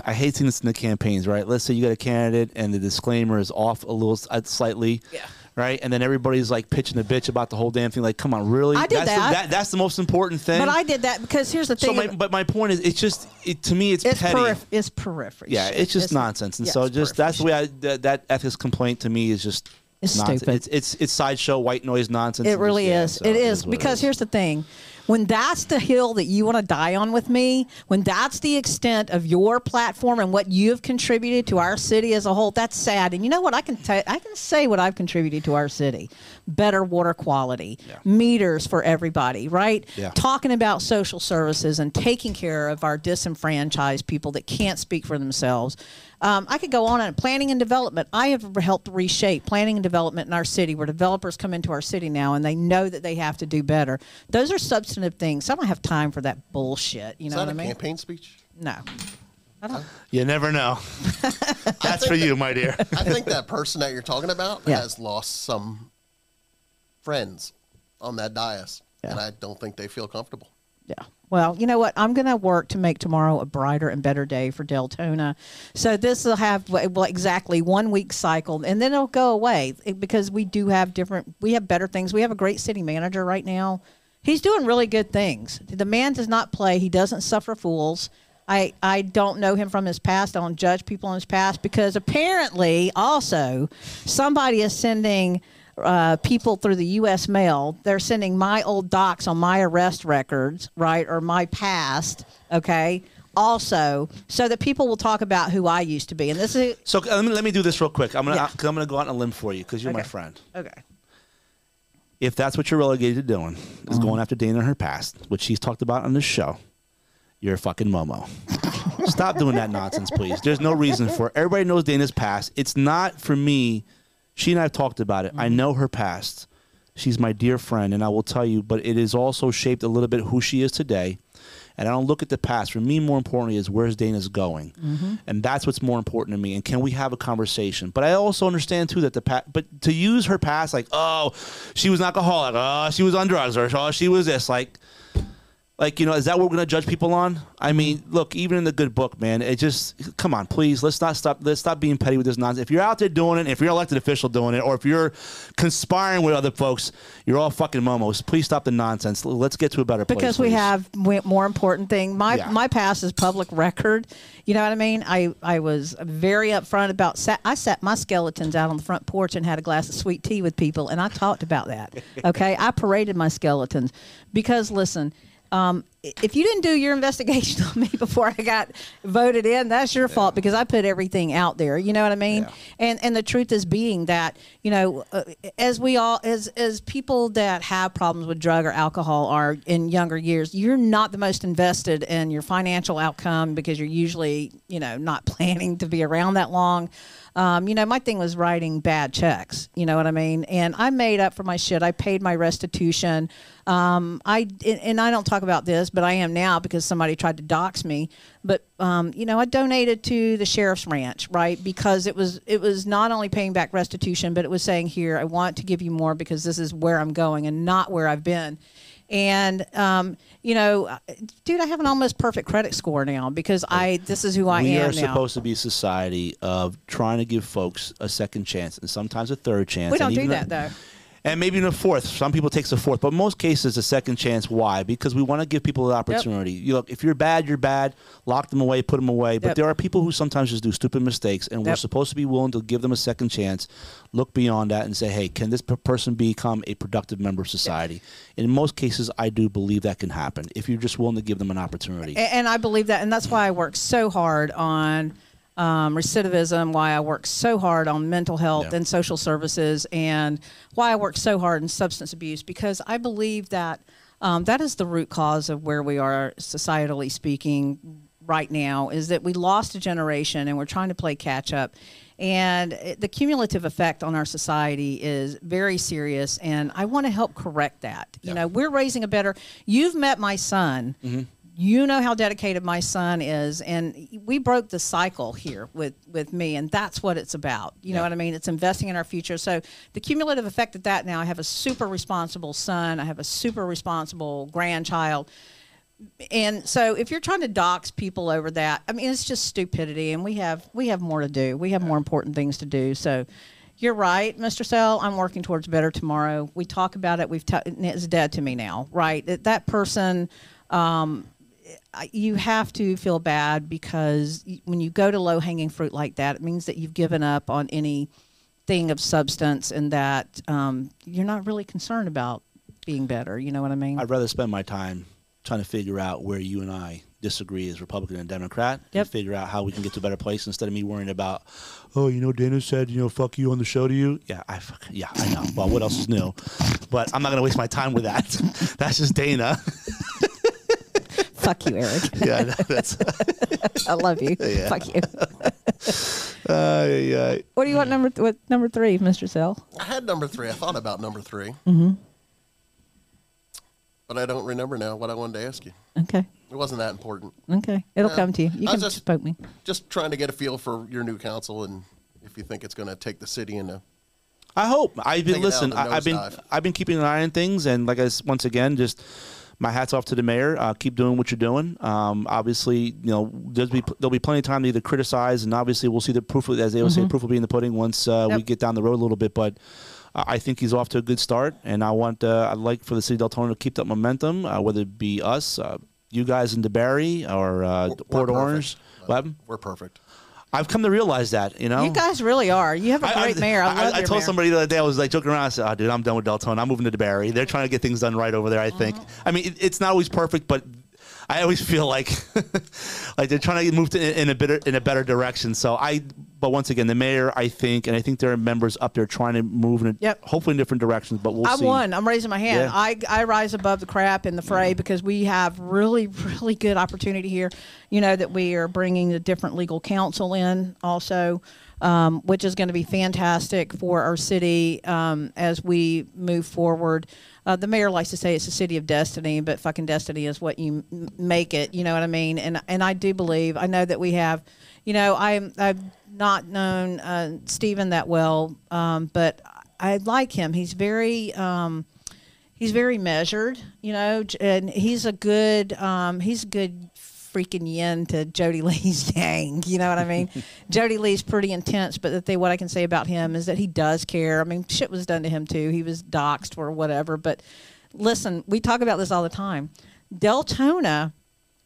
I hate seeing this in the campaigns, right? Let's say you got a candidate and the disclaimer is off a little uh, slightly. Yeah. Right, and then everybody's like pitching a bitch about the whole damn thing. Like, come on, really? I did that's that. The, that's the most important thing. but I did that because here's the So, thing. my, but my point is, it's just it, to me, it's, it's petty. periph- it's periphery. Yeah, it's just nonsense, and yeah, so just that's the way I, that, that ethics complaint to me is just It's nonsense. stupid. It's, it's it's sideshow white noise nonsense. It really yeah, is. so it is because is. here's the thing. When that's the hill that you want to die on with me, when that's the extent of your platform and what you have contributed to our city as a whole, that's sad. And you know what? I can tell I can say what I've contributed to our city. Better water quality, meters for everybody, right? Yeah. Talking about social services and taking care of our disenfranchised people that can't speak for themselves. Um, I could go on and planning and development. I have helped reshape planning and development in our city where developers come into our city now and they know that they have to do better. Those are substantive things. So I don't have time for that bullshit. You Is know that what I a mean? campaign speech? No. I don't. You never know. That's for you, my dear. I think that person that you're talking about Yeah. has lost some friends on that dais, and Yeah. I don't think they feel comfortable. Yeah. Well, you know what? I'm going to work to make tomorrow a brighter and better day for Deltona. So this will have well, exactly one week cycle, and then it'll go away eh, because we do have different. We have better things. We have a great city manager right now. He's doing really good things. The man does not play. He doesn't suffer fools. I, I don't know him from his past. I don't judge people in his past because apparently also somebody is sending uh, people through the U.S. mail. They're sending my old docs on my arrest records, right, or my past, okay, also, so that people will talk about who I used to be. And this is So uh, let me, let me do this real quick. I'm gonna Yeah. i I'm gonna go out on a limb for you because you're my friend. okay. If that's what you're relegated to doing, is Mm-hmm. going after Dana and her past, which she's talked about on this show, you're a fucking momo. Stop doing that nonsense, please. There's no reason for it. Everybody knows Dana's past. It's not for me. She and I have talked about it. I Mm-hmm. know her past. She's my dear friend, and I will tell you, but it is also shaped a little bit who she is today. And I don't look at the past. For me, more importantly, is where's Dana's going, Mm-hmm. and that's what's more important to me. And can we have a conversation? But I also understand too that the past. But to use her past, like, oh, she was an alcoholic, oh, she was on drugs, or oh, she was this, like, like you know, is that what we're gonna judge people on? I mean, look, even in the good book, man, it just come on, please, let's not stop. Let's stop being petty with this nonsense. If you're out there doing it, if you're an elected official doing it, or if you're conspiring with other folks, you're all fucking momos. Please stop the nonsense. Let's get to a better place. because we please. have more important thing. My Yeah. my past is public record. You know what I mean? I I was very upfront about. Sat, I sat my skeletons out on the front porch and had a glass of sweet tea with people, and I talked about that. Okay, I paraded my skeletons because listen. Um, if you didn't do your investigation on me before I got voted in, that's your fault because I put everything out there. You know what I mean? Yeah. And and the truth is being that you know, uh, as we all as as people that have problems with drug or alcohol are in younger years, you're not the most invested in your financial outcome because you're usually you know not planning to be around that long. Um, you know, my thing was writing bad checks. You know what I mean? And I made up for my shit. I paid my restitution. Um, I and- and I don't talk about this, but I am now because somebody tried to dox me. But um, you know, I donated to the sheriff's ranch, right? Because it was it was not only paying back restitution, but it was saying here, I want to give you more because this is where I'm going and not where I've been. And um, you know, dude, I have an almost perfect credit score now because I this is who I we am We are now. supposed to be a society of trying to give folks a second chance and sometimes a third chance. we don't do that though. And maybe in a fourth. Some people takes a fourth, but most cases a second chance. Why? Because we want to give people the opportunity. You look, if you're bad, you're bad. Lock them away, put them away. But Yep. there are people who sometimes just do stupid mistakes, and we're supposed to be willing to give them a second chance. Look beyond that and say, hey, can this person become a productive member of society? In most cases, I do believe that can happen if you're just willing to give them an opportunity. A- and I believe that, and that's mm. why I work so hard on um, recidivism. Why I work so hard on mental health Yeah. and social services, and why I work so hard in substance abuse because I believe that um, that is the root cause of where we are societally speaking right now. Is that we lost a generation and we're trying to play catch up. And the cumulative effect on our society is very serious, and I want to help correct that. You know, we're raising a better. You've met my son you know how dedicated my son is and we broke the cycle here with with me and that's what it's about you know what i mean it's investing in our future so the cumulative effect of that now i have a super responsible son i have a super responsible grandchild and so if you're trying to dox people over that i mean it's just stupidity and we have we have more to do we have more important things to do so you're right, Mr. Sell. I'm working towards better tomorrow. We talk about it. We've t- it's dead to me now, right? That, that person, um, you have to feel bad because when you go to low hanging fruit like that, it means that you've given up on any thing of substance and that um, you're not really concerned about being better. You know what I mean? I'd rather spend my time trying to figure out where you and I disagree as Republican and Democrat Yep. and figure out how we can get to a better place instead of me worrying about, oh, you know, Dana said, you know, fuck you on the show to you. Yeah, I fuck, yeah, I know. Well, what else is new? But I'm not going to waste my time with that. That's just Dana. Fuck you, Eric. yeah, that's. I love you. Yeah. Fuck you. Uh, yeah. What do you want number th- what number three, Mr. Sell? I had number three. I thought about number 3 Mm-hmm. But I don't remember now what I wanted to ask you. Okay. It wasn't that important. Okay. It'll Yeah. come to you. You I can just- poke me. Just trying to get a feel for your new council and if you think it's going to take the city in a I hope. I've been Take it listen. I, I've been nosedive. I've been keeping an eye on things, and like I s- once again, just my hats off to the mayor. Uh, keep doing what you're doing. Um, obviously, you know, there's be there'll be plenty of time to either criticize, and obviously we'll see the proof, of, as they always say, proof will be in the pudding once uh, we Mm-hmm. Get down the road a little bit. But uh, I think he's off to a good start, and I want uh, I'd like for the city of Deltona to keep that momentum, uh, whether it be us, uh, you guys in DeBary, or uh, We're Port perfect. Orange. What? We're perfect. I've come to realize that, you know. You guys really are. You have a great mayor. I, love I, your told mayor. somebody the other day, I was like joking around. I said, "Oh, dude, I'm done with Deltona. I'm moving to DeBary. They're trying to get things done right over there. I think. Mm-hmm. I mean, it, it's not always perfect, but I always feel like like they're trying to move to, in a better in a better direction. So I, but once again, the mayor, I think, and I think there are members up there trying to move in, a, Yep. hopefully in different directions. But we'll see. I'm see. one. I'm raising my hand. Yeah. I, I rise above the crap in the fray because we have really, really good opportunity here. You know, that we are bringing a different legal counsel in also, um, which is going to be fantastic for our city um, as we move forward. Uh, the mayor likes to say it's a city of destiny, but fucking destiny is what you m- make it. You know what I mean? And and I do believe. I know that we have. You know, I'm I've not known uh, Stephen that well, um, but I like him. He's very. Um, he's very measured, you know, and he's a good um, he's a good freaking yin to Jody Lee's yang. You know what I mean? Jody Lee's pretty intense, but the thing what I can say about him is that he does care. I mean, shit was done to him too. He was doxxed or whatever. But listen, we talk about this all the time. Deltona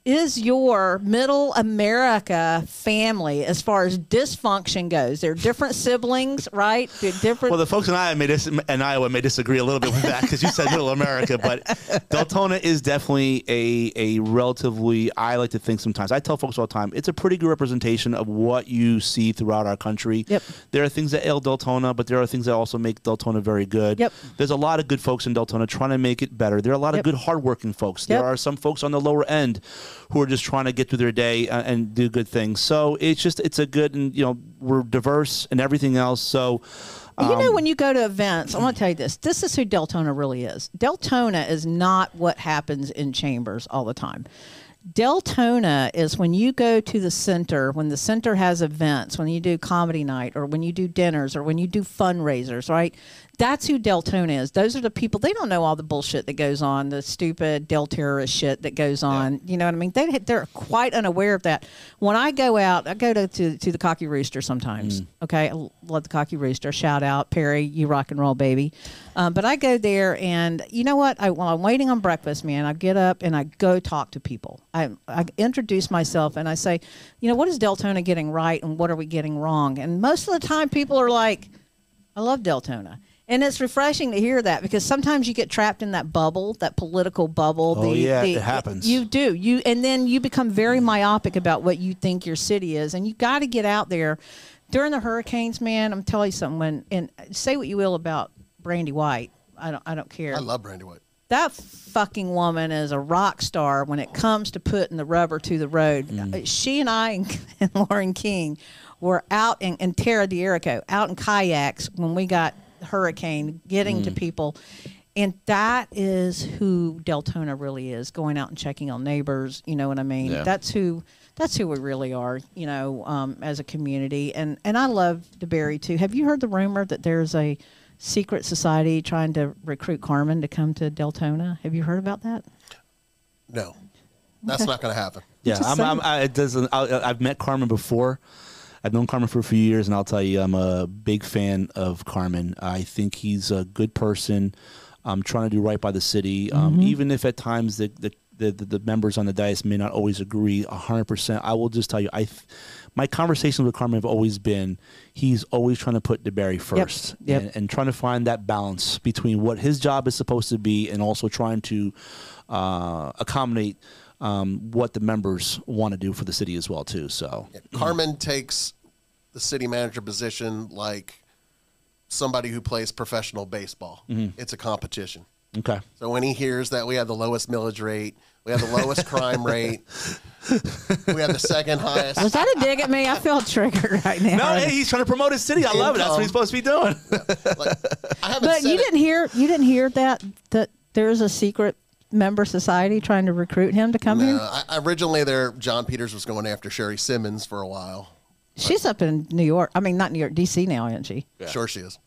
is your middle America family as far as dysfunction goes. They're different siblings, right? They're different. Well, the folks in Iowa may dis- in Iowa may disagree a little bit with that because you said Middle America, but Deltona is definitely a a relatively. I like to think sometimes. I tell folks all the time, it's a pretty good representation of what you see throughout our country. Yep. There are things that ail Deltona, but there are things that also make Deltona very good. Yep. There's a lot of good folks in Deltona trying to make it better. There are a lot of Yep. good, hardworking folks. There Yep. are some folks on the lower end who are just trying to get through their day uh, and do good things. So it's just it's a good and you know we're diverse and everything else. So. You know, um, when you go to events, I want to tell you this. This is who Deltona really is. Deltona is not what happens in chambers all the time. Deltona is when you go to the center, when the center has events, when you do comedy night or when you do dinners or when you do fundraisers, right? That's who Deltona is. Those are the people, they don't know all the bullshit that goes on, the stupid Del terrorist shit that goes on. You know what I mean? They, they're quite unaware of that. When I go out, I go to, to, to the Cocky Rooster sometimes. Okay. I love the Cocky Rooster. Shout out, Perry, you rock and roll, baby. Um, but I go there and you know what? I, while I'm waiting on breakfast, man, I get up and I go talk to people. I, I introduce myself and I say, you know, what is Deltona getting right and what are we getting wrong? And most of the time people are like, I love Deltona. And it's refreshing to hear that because sometimes you get trapped in that bubble, that political bubble. Oh, yeah, it happens. You do. You and then you become very myopic about what you think your city is, and you got to get out there during the hurricanes, man. I'm telling you something. When and say what you will about Brandy White, I don't. I don't care. I love Brandy White. that fucking woman is a rock star when it comes to putting the rubber to the road. Mm. Uh, She and I and, and Lauren King were out in Terra Tara Dierico out in kayaks when we got hurricane getting Mm. to people. And that is who Deltona really is, going out and checking on neighbors. You know what I mean? Yeah. That's who that's who we really are, you know, um, as a community. And and I love DeBary too. Have you heard the rumor that there's a secret society trying to recruit Carmen to come to Deltona? Have you heard about that? No, that's Okay. not going to happen. Yeah, I'm, I'm, I, it doesn't. I, I've met Carmen before. I've known Carmen for a few years, and I'll tell you, I'm a big fan of Carmen. I think he's a good person. I'm trying to do right by the city, um, even if at times the, the the, the members on the dais may not always agree 100%. I will just tell you, I, my conversations with Carmen have always been, he's always trying to put DeBary first, Yep. And, and trying to find that balance between what his job is supposed to be, and also trying to uh, accommodate um, what the members want to do for the city as well too. So Yeah, Carmen takes the city manager position like somebody who plays professional baseball. It's a competition. okay, So when he hears that we have the lowest millage rate, we have the lowest crime rate, we have the second highest. Was that a dig at me? I feel triggered right now. no, hey, he's trying to promote his city. I love it. That's what he's supposed to be doing. Like, I haven't but said you it- didn't hear you didn't hear that that there's a secret member society trying to recruit him to come No, here. I, originally, there John Peters was going after Sherry Simmons for a while. She's up in New York. I mean, not New York, D.C. now, isn't she? Sure, she is.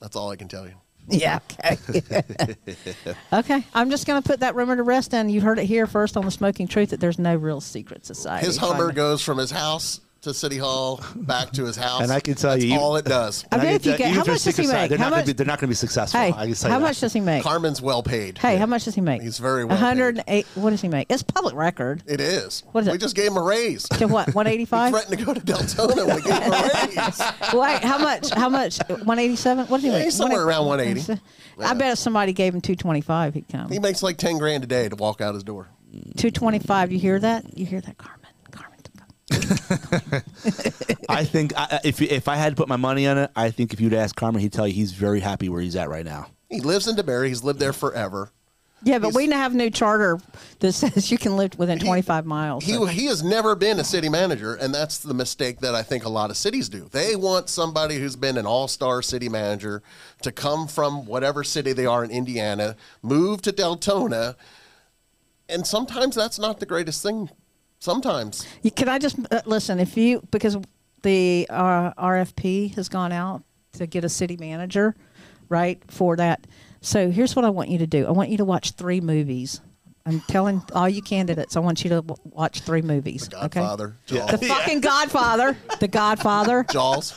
That's all I can tell you. Yeah. Okay. okay. I'm just going to put that rumor to rest, and you heard it here first on the Smoking Truth that there's no real secret society. His Hummer goes from his house to City Hall, back to his house. And I can tell That's you- you- all it does. I bet if you get- how much does he secret side, make? They're How not gonna much- be. They're not going to be successful. Hey, I can tell you how that. much does he make? Carmen's well paid. Hey, how much does he make? He's very well paid. 108. What does he make? It's public record. It is. What is it? we it? just gave him a raise. To what? 185. Threatened to go to Deltona. We gave him a raise. Wait, how much? How much? 187. What does he Yeah, make? he's somewhere around 180. I bet if somebody gave him 225, he'd come. He makes like 10 grand a day to walk out his door. 225. You hear that? You hear that, Carmen? Carmen. I think I, if if I had to put my money on it, I think if you'd ask Carmen, he'd tell you he's very happy where he's at right now. He lives in DeBary. He's lived there forever. Yeah, but He's- we now have a new charter that says you can live within 25 miles. He, so- he has never been a city manager, and that's the mistake that I think a lot of cities do. They want somebody who's been an all star city manager to come from whatever city they are in Indiana, move to Deltona, and sometimes that's not the greatest thing. Sometimes. You- Can I just uh, listen? If you because the uh, RFP has gone out to get a city manager, right for that. So here's what I want you to do. I want you to watch three movies. I'm telling all you candidates. I want you to w- watch three movies. The okay? Godfather, Jaws. The fucking Godfather. The Godfather. Jaws,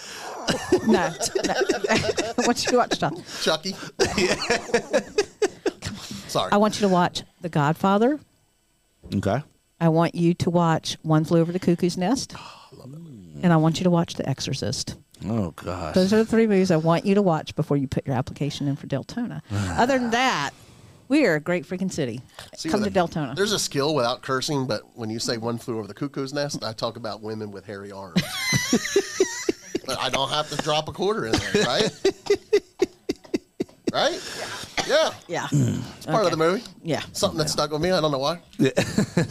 No. no. I want you to watch stuff. Chucky. Sorry. I want you to watch The Godfather. Okay. I want you to watch One Flew Over the Cuckoo's Nest. And I want you to watch The Exorcist. Oh gosh. Those are the three movies I want you to watch before you put your application in for Deltona. Other than that, we are a great freaking city. See, Come to with Deltona. There's a skill without cursing, but when you say one flew over the cuckoo's nest, I talk about women with hairy arms. but I don't have to drop a quarter in there, right? right? Yeah. yeah. It's part of the movie. Yeah. Something that stuck with me. I don't know why.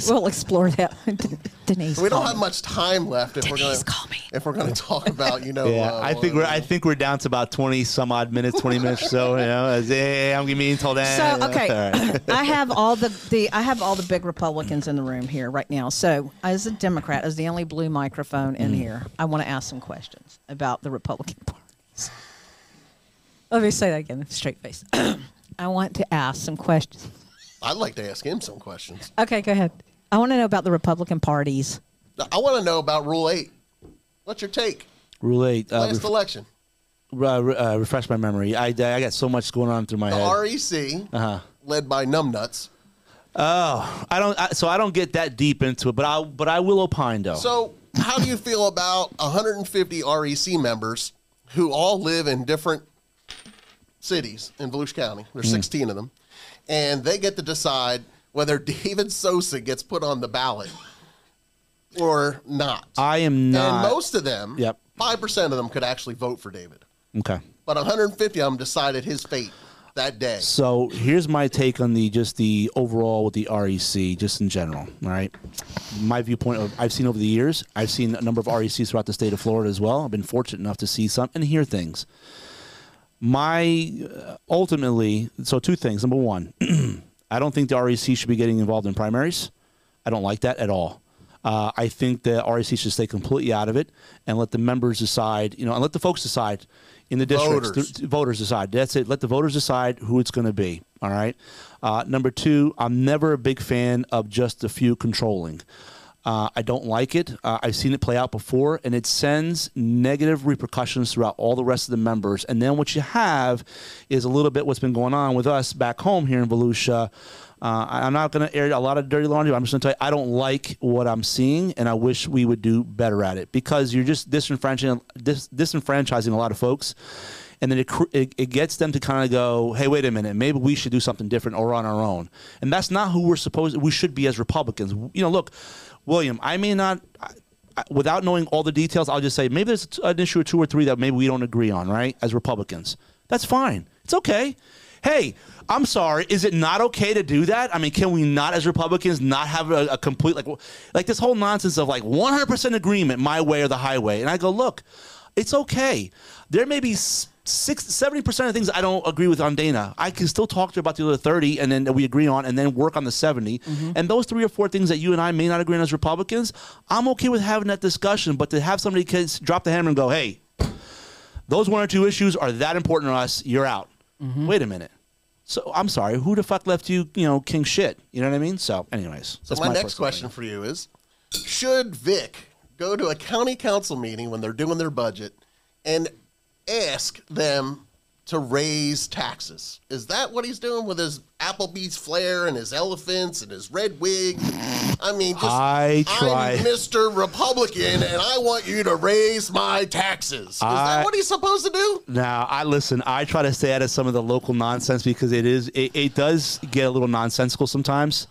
We'll explore that. Denise. We don't have much time left if we're Denise, gonna call me. if we're gonna talk about you know. Yeah, uh, I think we're I think we're down to about twenty some odd minutes, twenty minutes or so. You know, as, hey, I'm gonna be until then. So okay, All right. I have all the, the I have all the big Republicans in the room here right now. So as a Democrat, as the only blue microphone in here, I want to ask some questions about the Republican parties. Let me say that again, with a straight face. I want to ask some questions. I'd like to ask him some questions. Okay, go ahead. I want to know about the Republican parties. I want to know about Rule Eight. What's your take? Rule eight. Uh, Last ref- election, uh, re- uh, refresh my memory. I, I got so much going on through my the head. REC, Uh-huh. led by Numbnuts. Oh, I don't. I, so I don't get that deep into it, but I but I will opine though. So, how do you feel about 150 REC members who all live in different cities in Volusia County? There's mm. 16 of them, and they get to decide whether David Sosa gets put on the ballot or not. I am not. and most of them, Yep. five percent of them could actually vote for David, okay. but 150 of them decided his fate that day. So here's my take on the just the overall with the REC, just in general. All right, my viewpoint of I've seen over the years. I've seen a number of RECs throughout the state of Florida as well. I've been fortunate enough to see some and hear things. My uh, ultimately, so two things. Number one, I don't think the REC should be getting involved in primaries. I don't like that at all. Uh, I think the REC should stay completely out of it and let the members decide, you know, and let the folks decide in the districts. Voters. th- voters decide. That's it. Let the voters decide who it's going to be. All right. Uh, number two, I'm never a big fan of just a few controlling. Uh, I don't like it. Uh, I've seen it play out before, and it sends negative repercussions throughout all the rest of the members. And then what you have is a little bit what's been going on with us back home here in Volusia. Uh, I'm not going to air a lot of dirty laundry. I'm just going to tell you, I don't like what I'm seeing, and I wish we would do better at it because you're just disenfranchising, dis- disenfranchising a lot of folks and then it, it, it gets them to kind of go, hey, wait a minute, maybe we should do something different or on our own. And that's not who we're supposed we should be as Republicans. You know, look, William, I may not, without knowing all the details, I'll just say maybe there's an issue or two or three that maybe we don't agree on, right? As Republicans. That's fine. It's okay. Hey, I'm sorry. Is it not okay to do that? I mean, can we not, as Republicans, not have a, a complete like, like this whole nonsense of like 100% agreement, my way or the highway? And I go, look, it's okay. There may be sp- 70 percent of things I don't agree with on Dana. I can still talk to her about the other thirty, and then that we agree on, and then work on the 70 mm-hmm. And those three or four things that you and I may not agree on as Republicans, I'm okay with having that discussion. But to have somebody drop the hammer and go, "Hey, those one or two issues are that important to us. You're out." Mm-hmm. Wait a minute. So I'm sorry. Who the fuck left you? You know, king shit. You know what I mean? So, anyways. So my, my next question for you is: Should Vic go to a county council meeting when they're doing their budget and ask them to raise taxes? Is that what he's doing with his Applebee's flair and his elephants and his red wig? I mean, just I try- I'm Mr. Republican, and I want you to raise my taxes. Is I- that what he's supposed to do? Now, I listen. I try to stay out of some of the local nonsense because it is it, it does get a little nonsensical sometimes,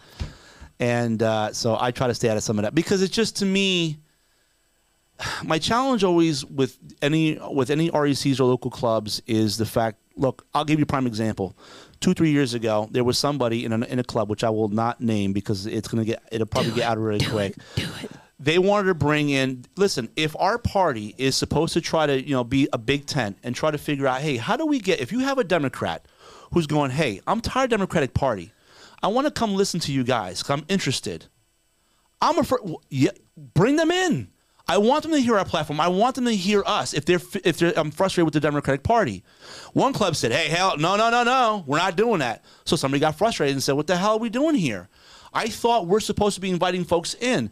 and uh, so I try to stay out of some of that because it's just to me. My challenge always with any with any RECs or local clubs is the fact. Look, I'll give you a prime example. Two three years ago, there was somebody in a, in a club which I will not name because it's gonna get it'll probably get out really quick Do it. they wanted to bring in listen if our party is supposed to try to you know be a big tent and try to figure out hey how do we get if you have a democrat who's going hey i'm tired of democratic party i want to come listen to you guys 'cause i'm interested i'm afraid yeah, bring them in i want them to hear our platform i want them to hear us if they're if they're i'm frustrated with the democratic party one club said hey hell no no no no we're not doing that so somebody got frustrated and said what the hell are we doing here i thought we're supposed to be inviting folks in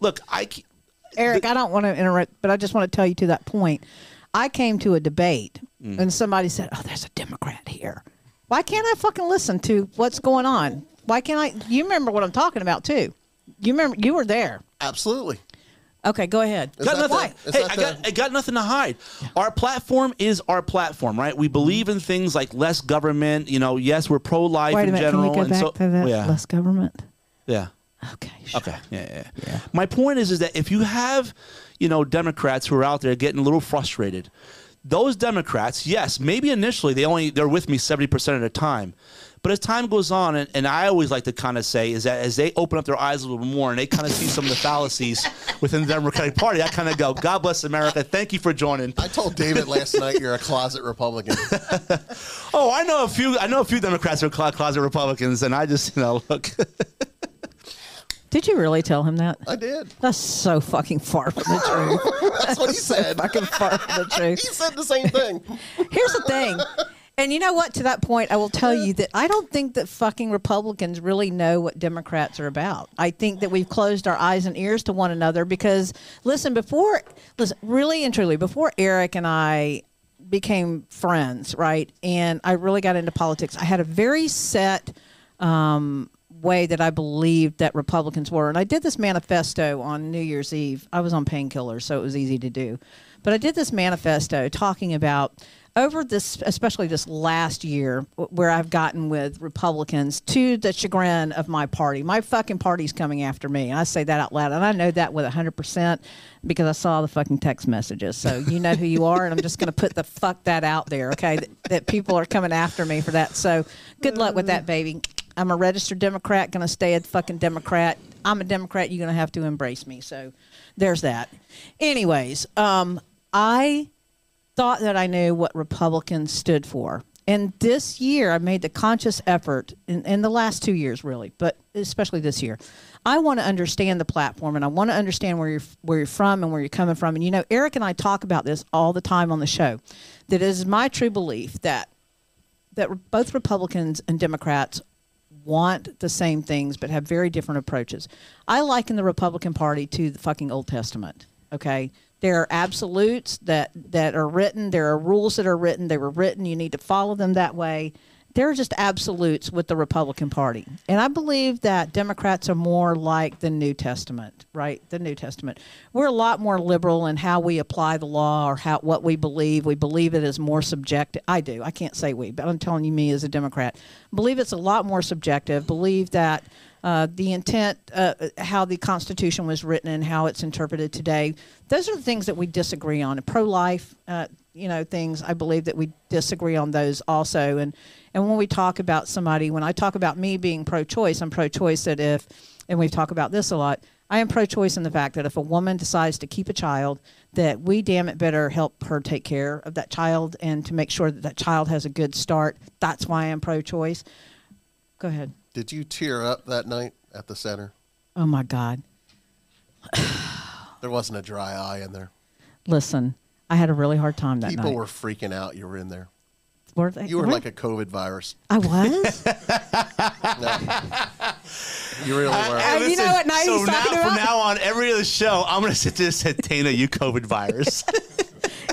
look i c- Eric, I don't want to interrupt, but I just want to tell you to that point. I came to a debate Mm. and somebody said, "Oh, there's a Democrat here." Why can't I fucking listen to what's going on? Why can't I? You remember what I'm talking about too. You remember you were there. Absolutely. Okay, go ahead. Is got nothing. the- hey, I got, the- I got nothing to hide. Our platform is our platform, right? We believe in things like less government. You know, yes, we're pro-life Wait a in minute. Can we go and back so to that? yeah, Less government. yeah. Okay. sure. Okay. Yeah, yeah, My point is, is that if you have, you know, Democrats who are out there getting a little frustrated, those Democrats, yes, maybe initially they only they're with me seventy percent of the time, but as time goes on, and, and I always like to kind of say is that as they open up their eyes a little more and they kind of see some of the fallacies within the Democratic Party, I kind of go, God bless America, thank you for joining. I told David last night you're a closet Republican. Oh, I know a few. I know a few Democrats who are clo- closet Republicans, and I just, you know, look. Did you really tell him that? I did. That's so fucking far from the truth. That's what he said. fucking far from the truth. He said the same thing. Here's the thing. And you know what? To that point, I will tell you that I don't think that fucking Republicans really know what Democrats are about. I think that we've closed our eyes and ears to one another because, listen, before, listen, really and truly, before Eric and I became friends, right? And I really got into politics, I had a very set um, way that I believed that Republicans were. And I did this manifesto on New Year's Eve. I was on painkillers, so it was easy to do. But I did this manifesto talking about over this, especially this last year, where I've gotten with Republicans to the chagrin of my party. My fucking party's coming after me. And I say that out loud. And I know that with 100% because I saw the fucking text messages. So you know who you are. And I'm just going to put the fuck that out there, okay? That, that people are coming after me for that. So good luck with that, baby. I'm a registered Democrat, going to stay a fucking Democrat. I'm a Democrat. You're going to have to embrace me. So there's that. Anyways, um, I thought that I knew what Republicans stood for. And this year, I made the conscious effort, in, in the last two years, really, but especially this year. I want to understand the platform, and I want to understand where you're where you're from and where you're coming from. And you know, Eric and I talk about this all the time on the show. That it is my true belief that that both Republicans and Democrats want the same things but have very different approaches. I liken the Republican Party to the fucking Old Testament. Okay, there are absolutes that that are written. There are rules that are written. They were written. You need to follow them that way. There are just absolutes with the Republican Party, and I believe that Democrats are more like the New Testament, right? The New Testament. We're a lot more liberal in how we apply the law or how what we believe. We believe it is more subjective. I do. I can't say we, but I'm telling you, me as a Democrat, believe it's a lot more subjective. Believe that uh, the intent, uh, how the Constitution was written, and how it's interpreted today. Those are the things that we disagree on. Pro-life, uh, you know, things. I believe that we disagree on those also. And and when we talk about somebody, when I talk about me being pro-choice, I'm pro-choice that if, and we talk about this a lot. I am pro-choice in the fact that if a woman decides to keep a child, that we damn it better help her take care of that child and to make sure that that child has a good start. That's why I'm pro-choice. Go ahead. Did you tear up that night at the center? Oh my God. There wasn't a dry eye in there. Listen, I had a really hard time that night. People night. were freaking out. You were in there. Were they? You were were- like a COVID virus. I was. no. You really were. Uh, you know what night so he's now, talking from now on, every other show, I'm going to sit there and say, Dana, you COVID virus.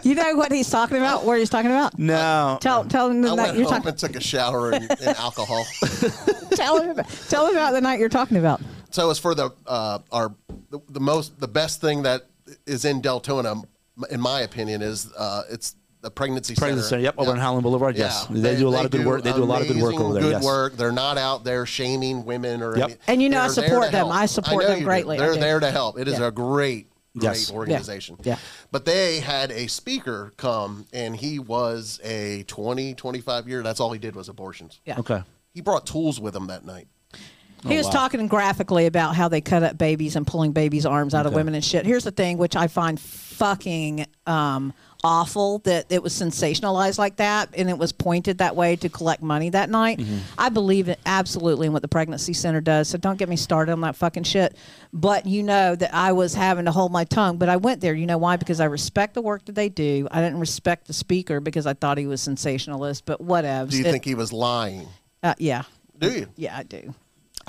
you know what he's talking about? Where he's talking about? no. Tell tell him the I night went you're home talking. and took a shower in, in alcohol. Tell him about, tell him about the night you're talking about. So it's for the uh, our the, the most the best thing that is in Deltona, in my opinion, is uh, it's the pregnancy, Pregnancy center. Center, yep, over on Howland Boulevard, yes. They do a lot of good work- they do a lot of good work amazing over there, Good yes. work. They're not out there shaming women or. Yep. any- And you know I they're there support to them. help. I support know them you do. greatly. I They're do. there to help. It is Yeah. a great. Great Yes. organization. Yeah. But they had a speaker come and he was a 20, 25 year. That's all he did was abortions. Yeah. Okay. He brought tools with him that night. He was wow. talking graphically about how they cut up babies and pulling babies' arms out of women and shit. Here's the thing, which I find fucking um, awful that it was sensationalized like that and it was pointed that way to collect money that night. I believe it absolutely in what the pregnancy center does. So don't get me started on that fucking shit. But you know that I was having to hold my tongue. But I went there. You know why? Because I respect the work that they do. I didn't respect the speaker because I thought he was sensationalist. But whatever. Do you think he was lying? Uh, yeah. Do you? Yeah, I do.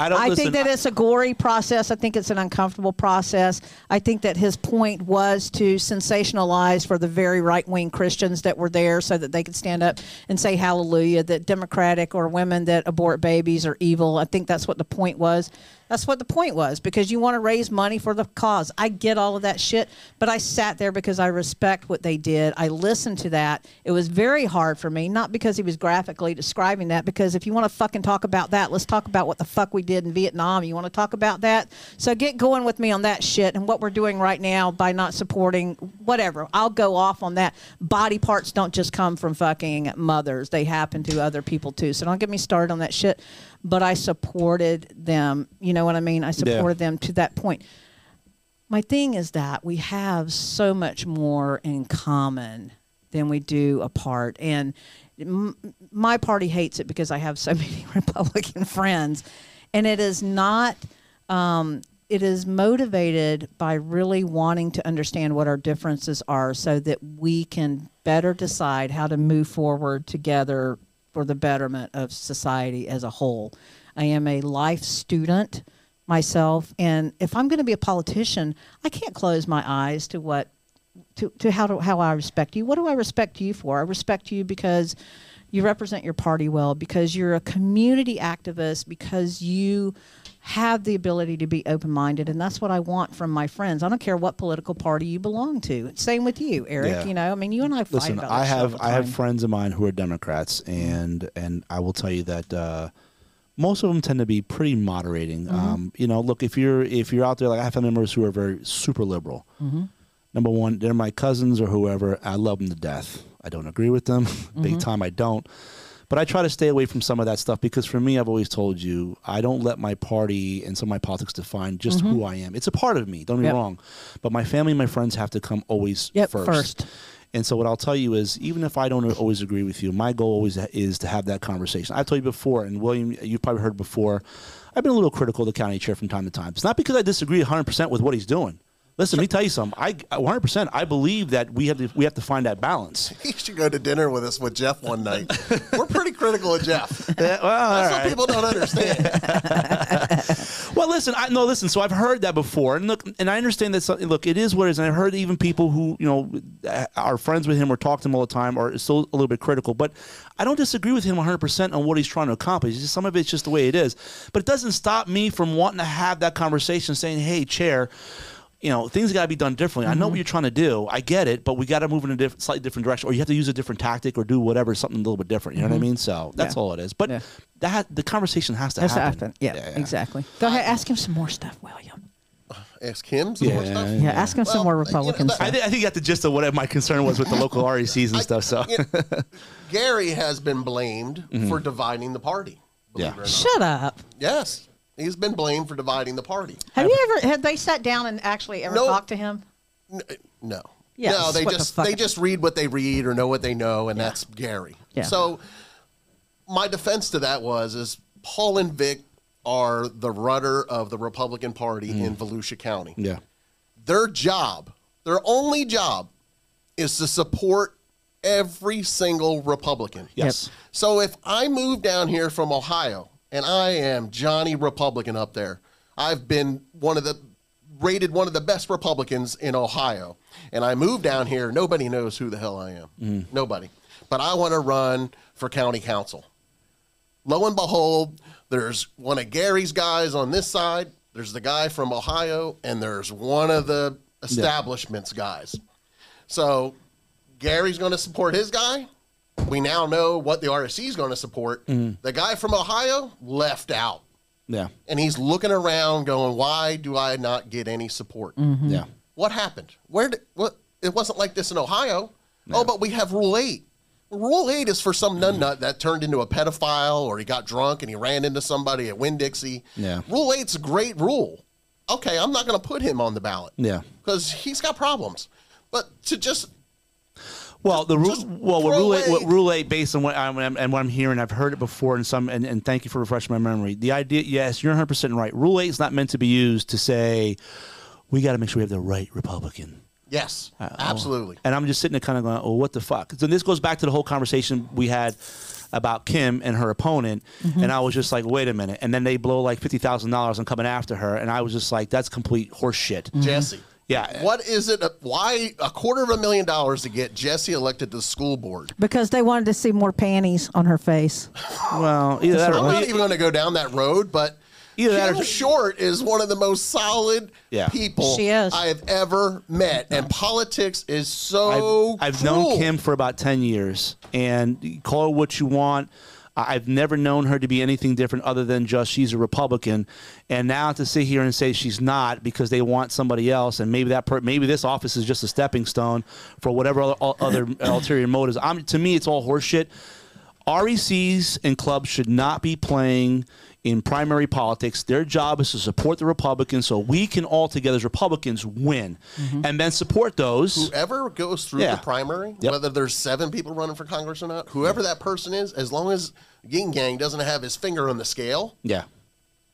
I don't I listen, think that it's a gory process. I think it's an uncomfortable process. I think that his point was to sensationalize for the very right wing Christians that were there so that they could stand up and say hallelujah, that Democratic or women that abort babies are evil. I think that's what the point was. That's what the point was because you want to raise money for the cause. I get all of that shit, but I sat there because I respect what they did. I listened to that. It was very hard for me, not because he was graphically describing that, because if you want to fucking talk about that, let's talk about what the fuck we did in Vietnam. You want to talk about that? So get going with me on that shit and what we're doing right now by not supporting whatever. I'll go off on that. Body parts don't just come from fucking mothers, they happen to other people too. So don't get me started on that shit. But I supported them. You know what I mean? I supported them to that point my thing is that we have so much more in common than we do apart and m- my party hates it because i have so many republican friends and it is not um, it is motivated by really wanting to understand what our differences are so that we can better decide how to move forward together for the betterment of society as a whole. I am a life student myself and if i'm going to be a politician i can't close my eyes to what to, to how, to, how i respect you. What do i respect you for? I respect you because you represent your party well because you're a community activist because you have the ability to be open-minded and that's what i want from my friends i don't care what political party you belong to same with you eric Yeah. you know i mean you and i fight Listen, I have I have friends of mine who are Democrats, and and I will tell you that uh, most of them tend to be pretty moderating. Mm-hmm. Um, you know, look if you're if you're out there, like I have members who are very super liberal. Mm-hmm. Number one, they're my cousins or whoever. I love them to death. I don't agree with them, big Mm-hmm. time. I don't. But I try to stay away from some of that stuff because for me, I've always told you, I don't let my party and some of my politics define just who I am. It's a part of me, don't get Mm-hmm. Yep. me wrong. But my family and my friends have to come always Yep, first. first. And so what I'll tell you is, even if I don't always agree with you, my goal always is to have that conversation. I've told you before, and William, you've probably heard before. I've been a little critical of the county chair from time to time. It's not because I disagree 100 percent with what he's doing. Listen, let me tell you something. I 100 percent. I believe that we have to we have to find that balance. He should go to dinner with us with Jeff one night. We're pretty critical of Jeff. Yeah, well, That's right. what people don't understand. Well, listen, I no, listen. So I've heard that before, and look, and I understand that. Some, look, it is what it is, and I've heard even people who you know are friends with him or talk to him all the time are still a little bit critical. But I don't disagree with him 100 percent on what he's trying to accomplish. Just, some of it's just the way it is. But it doesn't stop me from wanting to have that conversation, saying, "Hey, chair." You know, things got to be done differently. I know what mm-hmm. you're trying to do. I get it, but we got to move in a diff- slightly different direction, or you have to use a different tactic, or do whatever, something a little bit different. You know what I mm-hmm. mean? So that's Yeah. all it is. But Yeah. that the conversation has to That's happen. happen. Yeah, exactly. Go ahead, ask him some more stuff, William. Uh, ask him some more Yeah. stuff. Yeah, ask him some Well, more you know, stuff. I, think I think you got the gist of what my concern was with the local RECs and stuff. So You know, Gary has been blamed mm-hmm. for dividing the party. Mm-hmm. Yeah. it or not. Shut up. Yes, he's been blamed for dividing the party. Have you ever? Have they sat down and actually ever No. talked to him? No. Yes, no, they what the just fuck? they just read what they read or know what they know, and that's Gary. Yeah. So my defense to that was is Paul and Vic are the rudder of the Republican Party Mm. in Volusia County. yeah, Their job, their only job, is to support every single Republican. Yes. So if I move down here from Ohio and I am Johnny Republican up there, I've been one of the rated one of the best Republicans in Ohio, and I moved down here, nobody knows who the hell I am. Mm. Nobody. But I want to run for county council. Lo and behold, there's one of Gary's guys on this side, there's the guy from Ohio, and there's one of the establishments guys. So Gary's going to support his guy. We now know what the REC is going to support. Mm-hmm. The guy from Ohio left out. Yeah. And he's looking around going, why do I not get any support? Mm-hmm. Yeah. What happened? Where did what? It wasn't like this in Ohio. Oh, but we have Rule Eight. Rule Eight is for some nunnut that turned into a pedophile or he got drunk and he ran into somebody at Winn Dixie. Yeah. Rule Eight's a great rule. Okay, I'm not going to put him on the ballot. Yeah. because he's got problems. But to just Well, the rule. Well, what rule, eight, what rule eight, based on what I'm and what I'm hearing, I've heard it before, and some, and, and thank you for refreshing my memory. The idea, yes, you're 100 percent right. Rule eight is not meant to be used to say we got to make sure we have the right Republican. yes, Uh, absolutely. And I'm just sitting there kind of going, oh, what the fuck? So this goes back to the whole conversation we had about Kim and her opponent. And I was just like, wait a minute. And then they blow like $50,000 on coming after her. And I was just like, that's complete horse shit. Jesse. Yeah. What is it? Why a quarter of a million dollars to get Jesse elected to the school board? Because they wanted to see more panties on her face. Well, either that I'm not even going to go down that road, but Either that Kim or- Short is one of the most solid Yeah. people She is. I have ever met, and politics is so. I've, I've cruel. known Kim for about 10 years, and call her what you want. I've never known her to be anything different other than just she's a Republican. And now to sit here and say she's not because they want somebody else, and maybe that per- maybe this office is just a stepping stone for whatever other, other ulterior motives. I'm, to me, it's all horseshit. RECs and clubs should not be playing in primary politics. Their job is to support the Republicans so we can all together as Republicans win mm-hmm. and then support those. Whoever goes through Yeah. the primary, Yep. whether there's seven people running for Congress or not, whoever that person is, as long as Yin Gang doesn't have his finger on the scale, Yeah.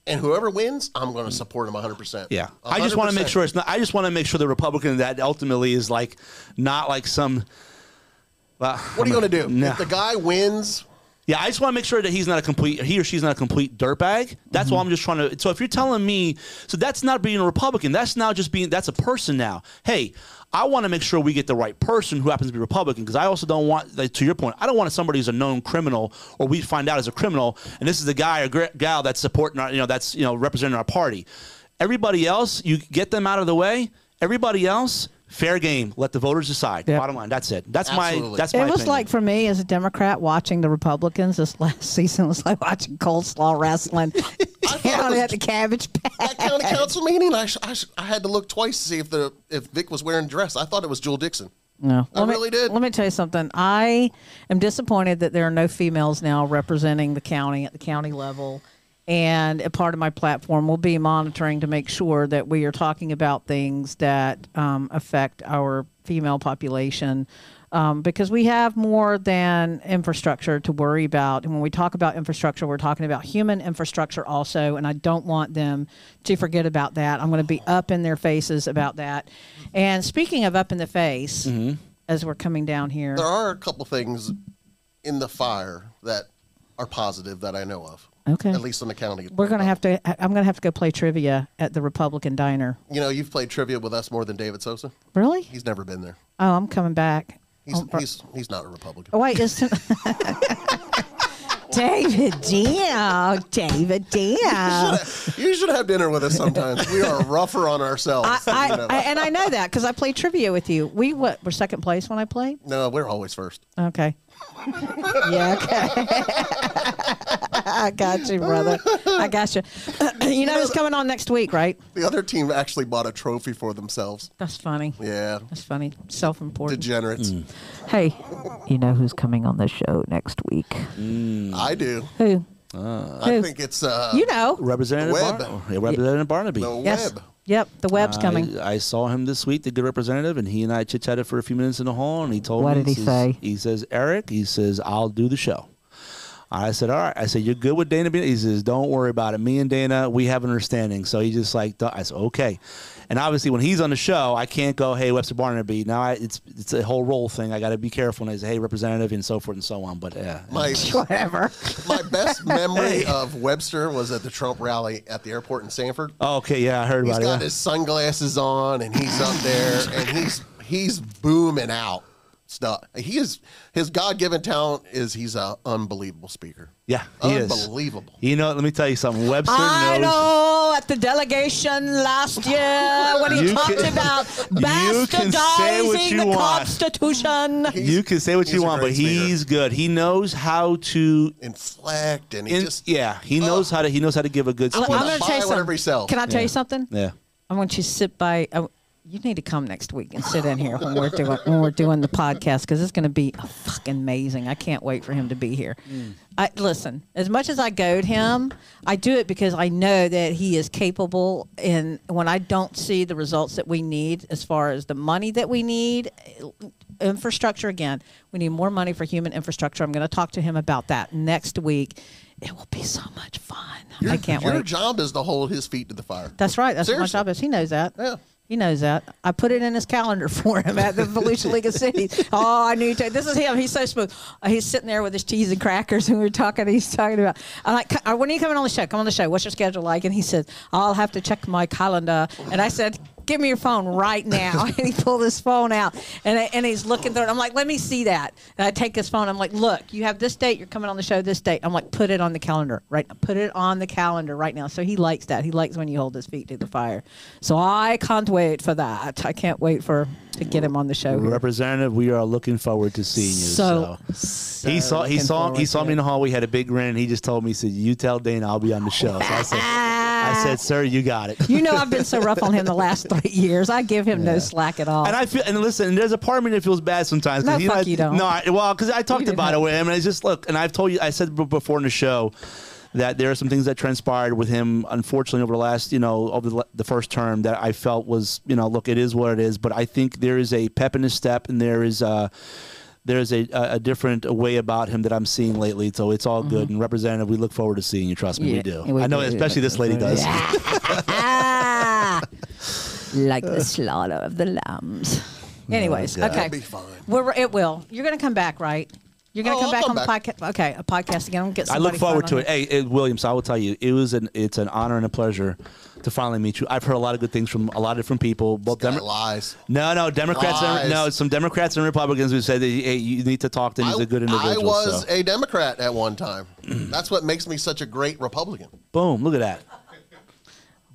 and whoever wins, I'm going to support him 100%. Yeah, I just want to make sure it's not. I just want to make sure the Republican that ultimately is like not like some. Well, What are you going to do? Nah. If the guy wins, Yeah, I just want to make sure that he's not a complete. He or she's not a complete dirtbag. That's Mm-hmm. all I'm just trying to. So if you're telling me, so that's not being a Republican. That's now just being. That's a person now. Hey. I want to make sure we get the right person who happens to be Republican because I also don't want, like, to your point, I don't want somebody who's a known criminal or we find out as a criminal and this is the guy or gr- gal that's supporting our, you know, that's you know representing our party. Everybody else, you get them out of the way. Everybody else, fair game. Let the voters decide. Yep. Bottom line, that's it. That's my Absolutely. that's my. It was opinion. like for me as a Democrat watching the Republicans this last season was like watching coleslaw wrestling thought it down at the cabbage patch. that county council meeting, I, sh- I, sh- I had to look twice to see if the if Vic was wearing a dress. I thought it was Jewel Dixon. No, I Let me- really did. Let me tell you something. I am disappointed that there are no females now representing the county at the county level. And a part of my platform will be monitoring to make sure that we are talking about things that um, affect our female population. Um, because we have more than infrastructure to worry about. And when we talk about infrastructure, we're talking about human infrastructure also. And I don't want them to forget about that. I'm going to be up in their faces about that. And speaking of up in the face, as we're coming down here, There are a couple things in the fire that are positive that I know of. Okay. At least in the county. we're going to have to, I'm going to have to go play trivia at the Republican Diner. You know, you've played trivia with us more than David Sosa. Really? He's never been there. Oh, I'm coming back. He's Oh, he's he's not a Republican. Oh, wait, is David Dio. David Dio. You should have dinner with us sometimes. we are rougher on ourselves. I, you know. I, and I know that because I played trivia with you. We what were second place when I played. no, we're always first. Okay. Yeah. Okay. I got you, brother. I got you. you know it's coming on next week, right? The other team actually bought a trophy for themselves. That's funny. Yeah, That's funny. Self-important. degenerates. Mm. Hey, you know who's coming on the show next week? Mm. I do. Who? Ah. I Who? think it's uh, You know. Representative, Webb. Bar- yeah, Representative Barnaby. the Yes. Web. Yep. The web's coming. I, I saw him this week, the good representative, and he and I chit chatted for a few minutes in the hall, and he told What me. did he says- say? He says, Eric, he says, I'll do the show. I said, all right. I said, you're good with Dana. being-" He says, don't worry about it. Me and Dana, we have an understanding. So he just like, I said, okay. And obviously, when he's on the show, I can't go, "Hey, Webster Barnaby." Now I, it's it's a whole role thing. I got to be careful and I say, "Hey, representative," and so forth and so on. But yeah, My Whatever. my best memory Hey. of Webster was at the Trump rally at the airport in Sanford. Oh, okay, yeah, I heard He's about got it. his sunglasses on and he's up there and he's he's booming out stuff. He is his God given talent is he's an unbelievable speaker. Yeah, he is. Unbelievable. You know, let me tell you something. Webster I knows. know at the delegation last year when he You talked can- about you can say what bastardizing the want. Constitution. You can say what you want, but speaker. he's good. He knows how to. Inflect and he In, just yeah, he oh. knows how to. He knows how to give a good I'm speech. gonna I'm going to tell you something. Can I tell you something? yeah. I want you to sit by. I, you need to come next week and sit in here when we're doing when we're doing the podcast because it's going to be fucking amazing. I can't wait for him to be here. Mm. I listen. As much as I goad him, I do it because I know that he is capable. And when I don't see the results that we need, as far as the money that we need, eh, infrastructure again, we need more money for human infrastructure. I'm going to talk to him about that next week. It will be so much fun. Your, I can't wait. your wait. job is to hold his feet to the fire. That's right. That's Seriously. what my job is. He knows that. Yeah. He knows that. I put it in his calendar for him at the Volusia League of Cities. Oh, I knew. To, this is him. He's so smooth. Uh, he's sitting there with his cheese and crackers, and we were talking. He's talking about. I'm like, uh, when are you coming on the show? Come on the show. What's your schedule like? And he said, I'll have to check my calendar. And I said, Give me your phone right now. and he pulled his phone out, and I, and he's looking through it. I'm like, Let me see that. And I take his phone. I'm like, Look, you have this date. You're coming on the show this date. I'm like, Put it on the calendar right. Put it on the calendar right now. So he likes that. He likes when you hold his feet to the fire. So I can't wait for that. I can't wait for to get him on the show. here. Representative, we are looking forward to seeing you. So, So, he saw he saw he saw me in the hall. We had a big grin. and He just told me, he said, "You tell Dana I'll be on the show." So I said, "I said, sir, you got it." You know I've been so rough on him the last three years. I give him no slack at all. And I feel, and listen, there's a part of me that feels bad sometimes. No, fuck I- you don't. No, I, well, because I talked about it with him, and I just look, and I've told you, I said before in the show that there are some things that transpired with him, unfortunately, over the last, you know, over the, the first term that I felt was, you know, look, it is what it is, but I think there is a pep in his step, and there is a. There's a, a, a different way about him that I'm seeing lately, so it's all good. And representative, we look forward to seeing you. Trust me, we Mm-hmm. Do. we I know, do. especially this lady does. Ah, like the slaughter of the lambs. Anyways, God. okay. It'll be fine. We're, it will. You're going to come back, right? You're going to Oh, come I'll back come on the podcast. Okay, a podcast again. I'm get I look forward to on it. Hey, it, Williams, I will tell you, it was an it's an honor and a pleasure to finally meet you. I've heard a lot of good things from a lot of different people. Both Demo- lies. no, no, Democrats. And, Lies. no, some Democrats and Republicans who said that hey, you need to talk to him. He's I, a good individual. I was so. a Democrat at one time. That's what makes me such a great Republican. Boom! Look at that.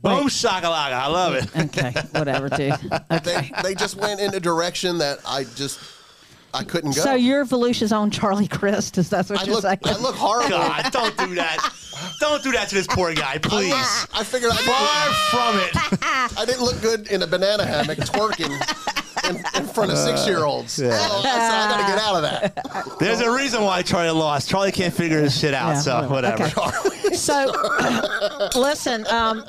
Boom shakalaka! I love it. Okay, whatever, dude. They they just went in a direction that I just I couldn't go. So you're Volusia's own Charlie Crist. Is that what I you're look saying? I look horrible. God, don't do that. Don't do that to this poor guy, please. I figured I Far didn't, from it. I didn't look good in a banana hammock twerking in, in front of six year olds. So I said I got to get out of that. There's a reason why Charlie lost. Charlie can't figure his shit out. Yeah, so whatever. whatever. Okay. So, listen, um,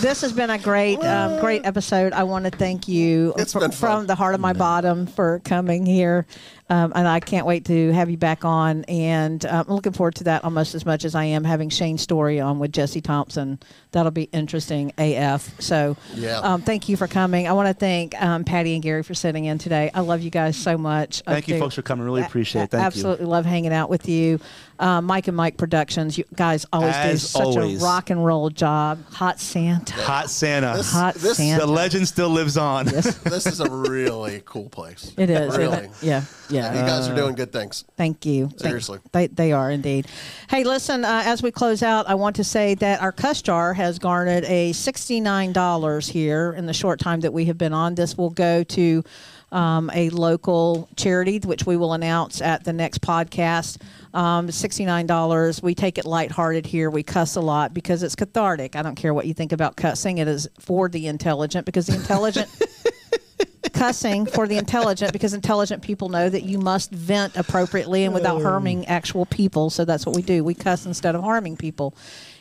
this has been a great, um, great episode. I want to thank you It's fr- been from the heart of my bottom for coming here. Um, and I can't wait to have you back on. And uh, I'm looking forward to that almost as much as I am having Shane's Story on with Jesse Thompson. That'll be interesting AF. So, Yeah. um, thank you for coming. I want to thank um, Patty and Gary for sitting in today. I love you guys so much. I Thank you, folks, for coming. Really appreciate it. a- Thank you. absolutely love hanging out with you. Um, Mike and Mike Productions, you guys always do such always. a rock and roll job. Hot Santa. Hot Santa. This- Hot this- Santa. the legend still lives on. This is a really cool place. It is. Really. it? Yeah. Yeah. You guys are doing good things. Thank you. Seriously. they, they are indeed. Hey, listen, uh, as we close out, I want to say that our cuss jar has garnered a $69 here in the short time that we have been on. This will go to um, a local charity, which we will announce at the next podcast. Um, $69. We take it lighthearted here. We cuss a lot because it's cathartic. I don't care what you think about cussing. It is for the intelligent because the intelligent cussing for the intelligent because intelligent people know that you must vent appropriately and without harming actual people. So that's what we do. We cuss instead of harming people.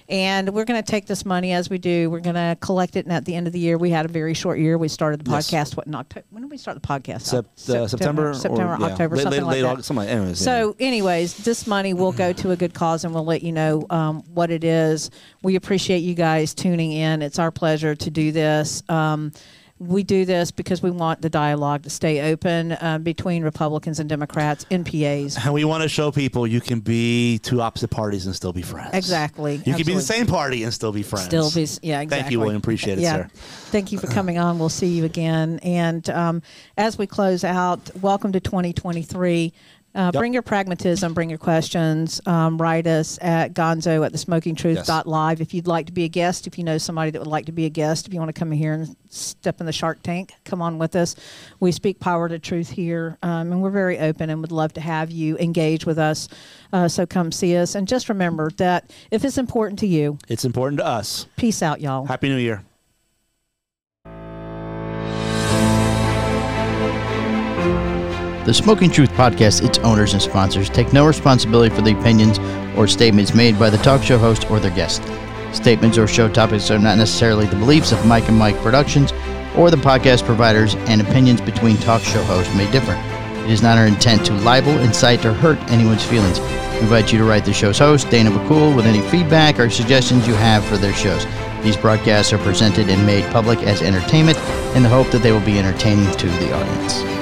And we're going to take this money as we do. We're going to collect it. And at the end of the year, we had a very short year. We started the Yes. podcast. What in October? When did we start the podcast? Sep- uh, September, September, or, yeah, October, late, something late, like late that. Something like anyways, So, anyways, this money will go to a good cause, and we'll let you know um, what it is. We appreciate you guys tuning in. It's our pleasure to do this. Um, we do this because we want the dialogue to stay open uh, between Republicans and Democrats, NPAs. And we want to show people you can be two opposite parties and still be friends. Exactly. You can be the same party and still be friends. Still be, yeah, exactly. Thank you, William. Appreciate it, yeah. sir. Thank you for coming on. We'll see you again. And um, as we close out, welcome to 2023. Uh, Bring your pragmatism, bring your questions. Um, write us at gonzo at the smoking truth dot live if you'd like to be a guest. If you know somebody that would like to be a guest, if you want to come in here and step in the shark tank, come on with us. We speak power to truth here, um, and we're very open and would love to have you engage with us. Uh, so come see us. And just remember that if it's important to you, It's important to us. peace out, y'all. Happy New Year. The Smoking Truth podcast, its owners and sponsors, take no responsibility for the opinions or statements made by the talk show host or their guest. Statements or show topics are not necessarily the beliefs of Mike and Mike Productions or the podcast providers, and opinions between talk show hosts may differ. It is not our intent to libel, incite, or hurt anyone's feelings. We invite you to write the show's host, Dana McCool, with any feedback or suggestions you have for their shows. These broadcasts are presented and made public as entertainment in the hope that they will be entertaining to the audience.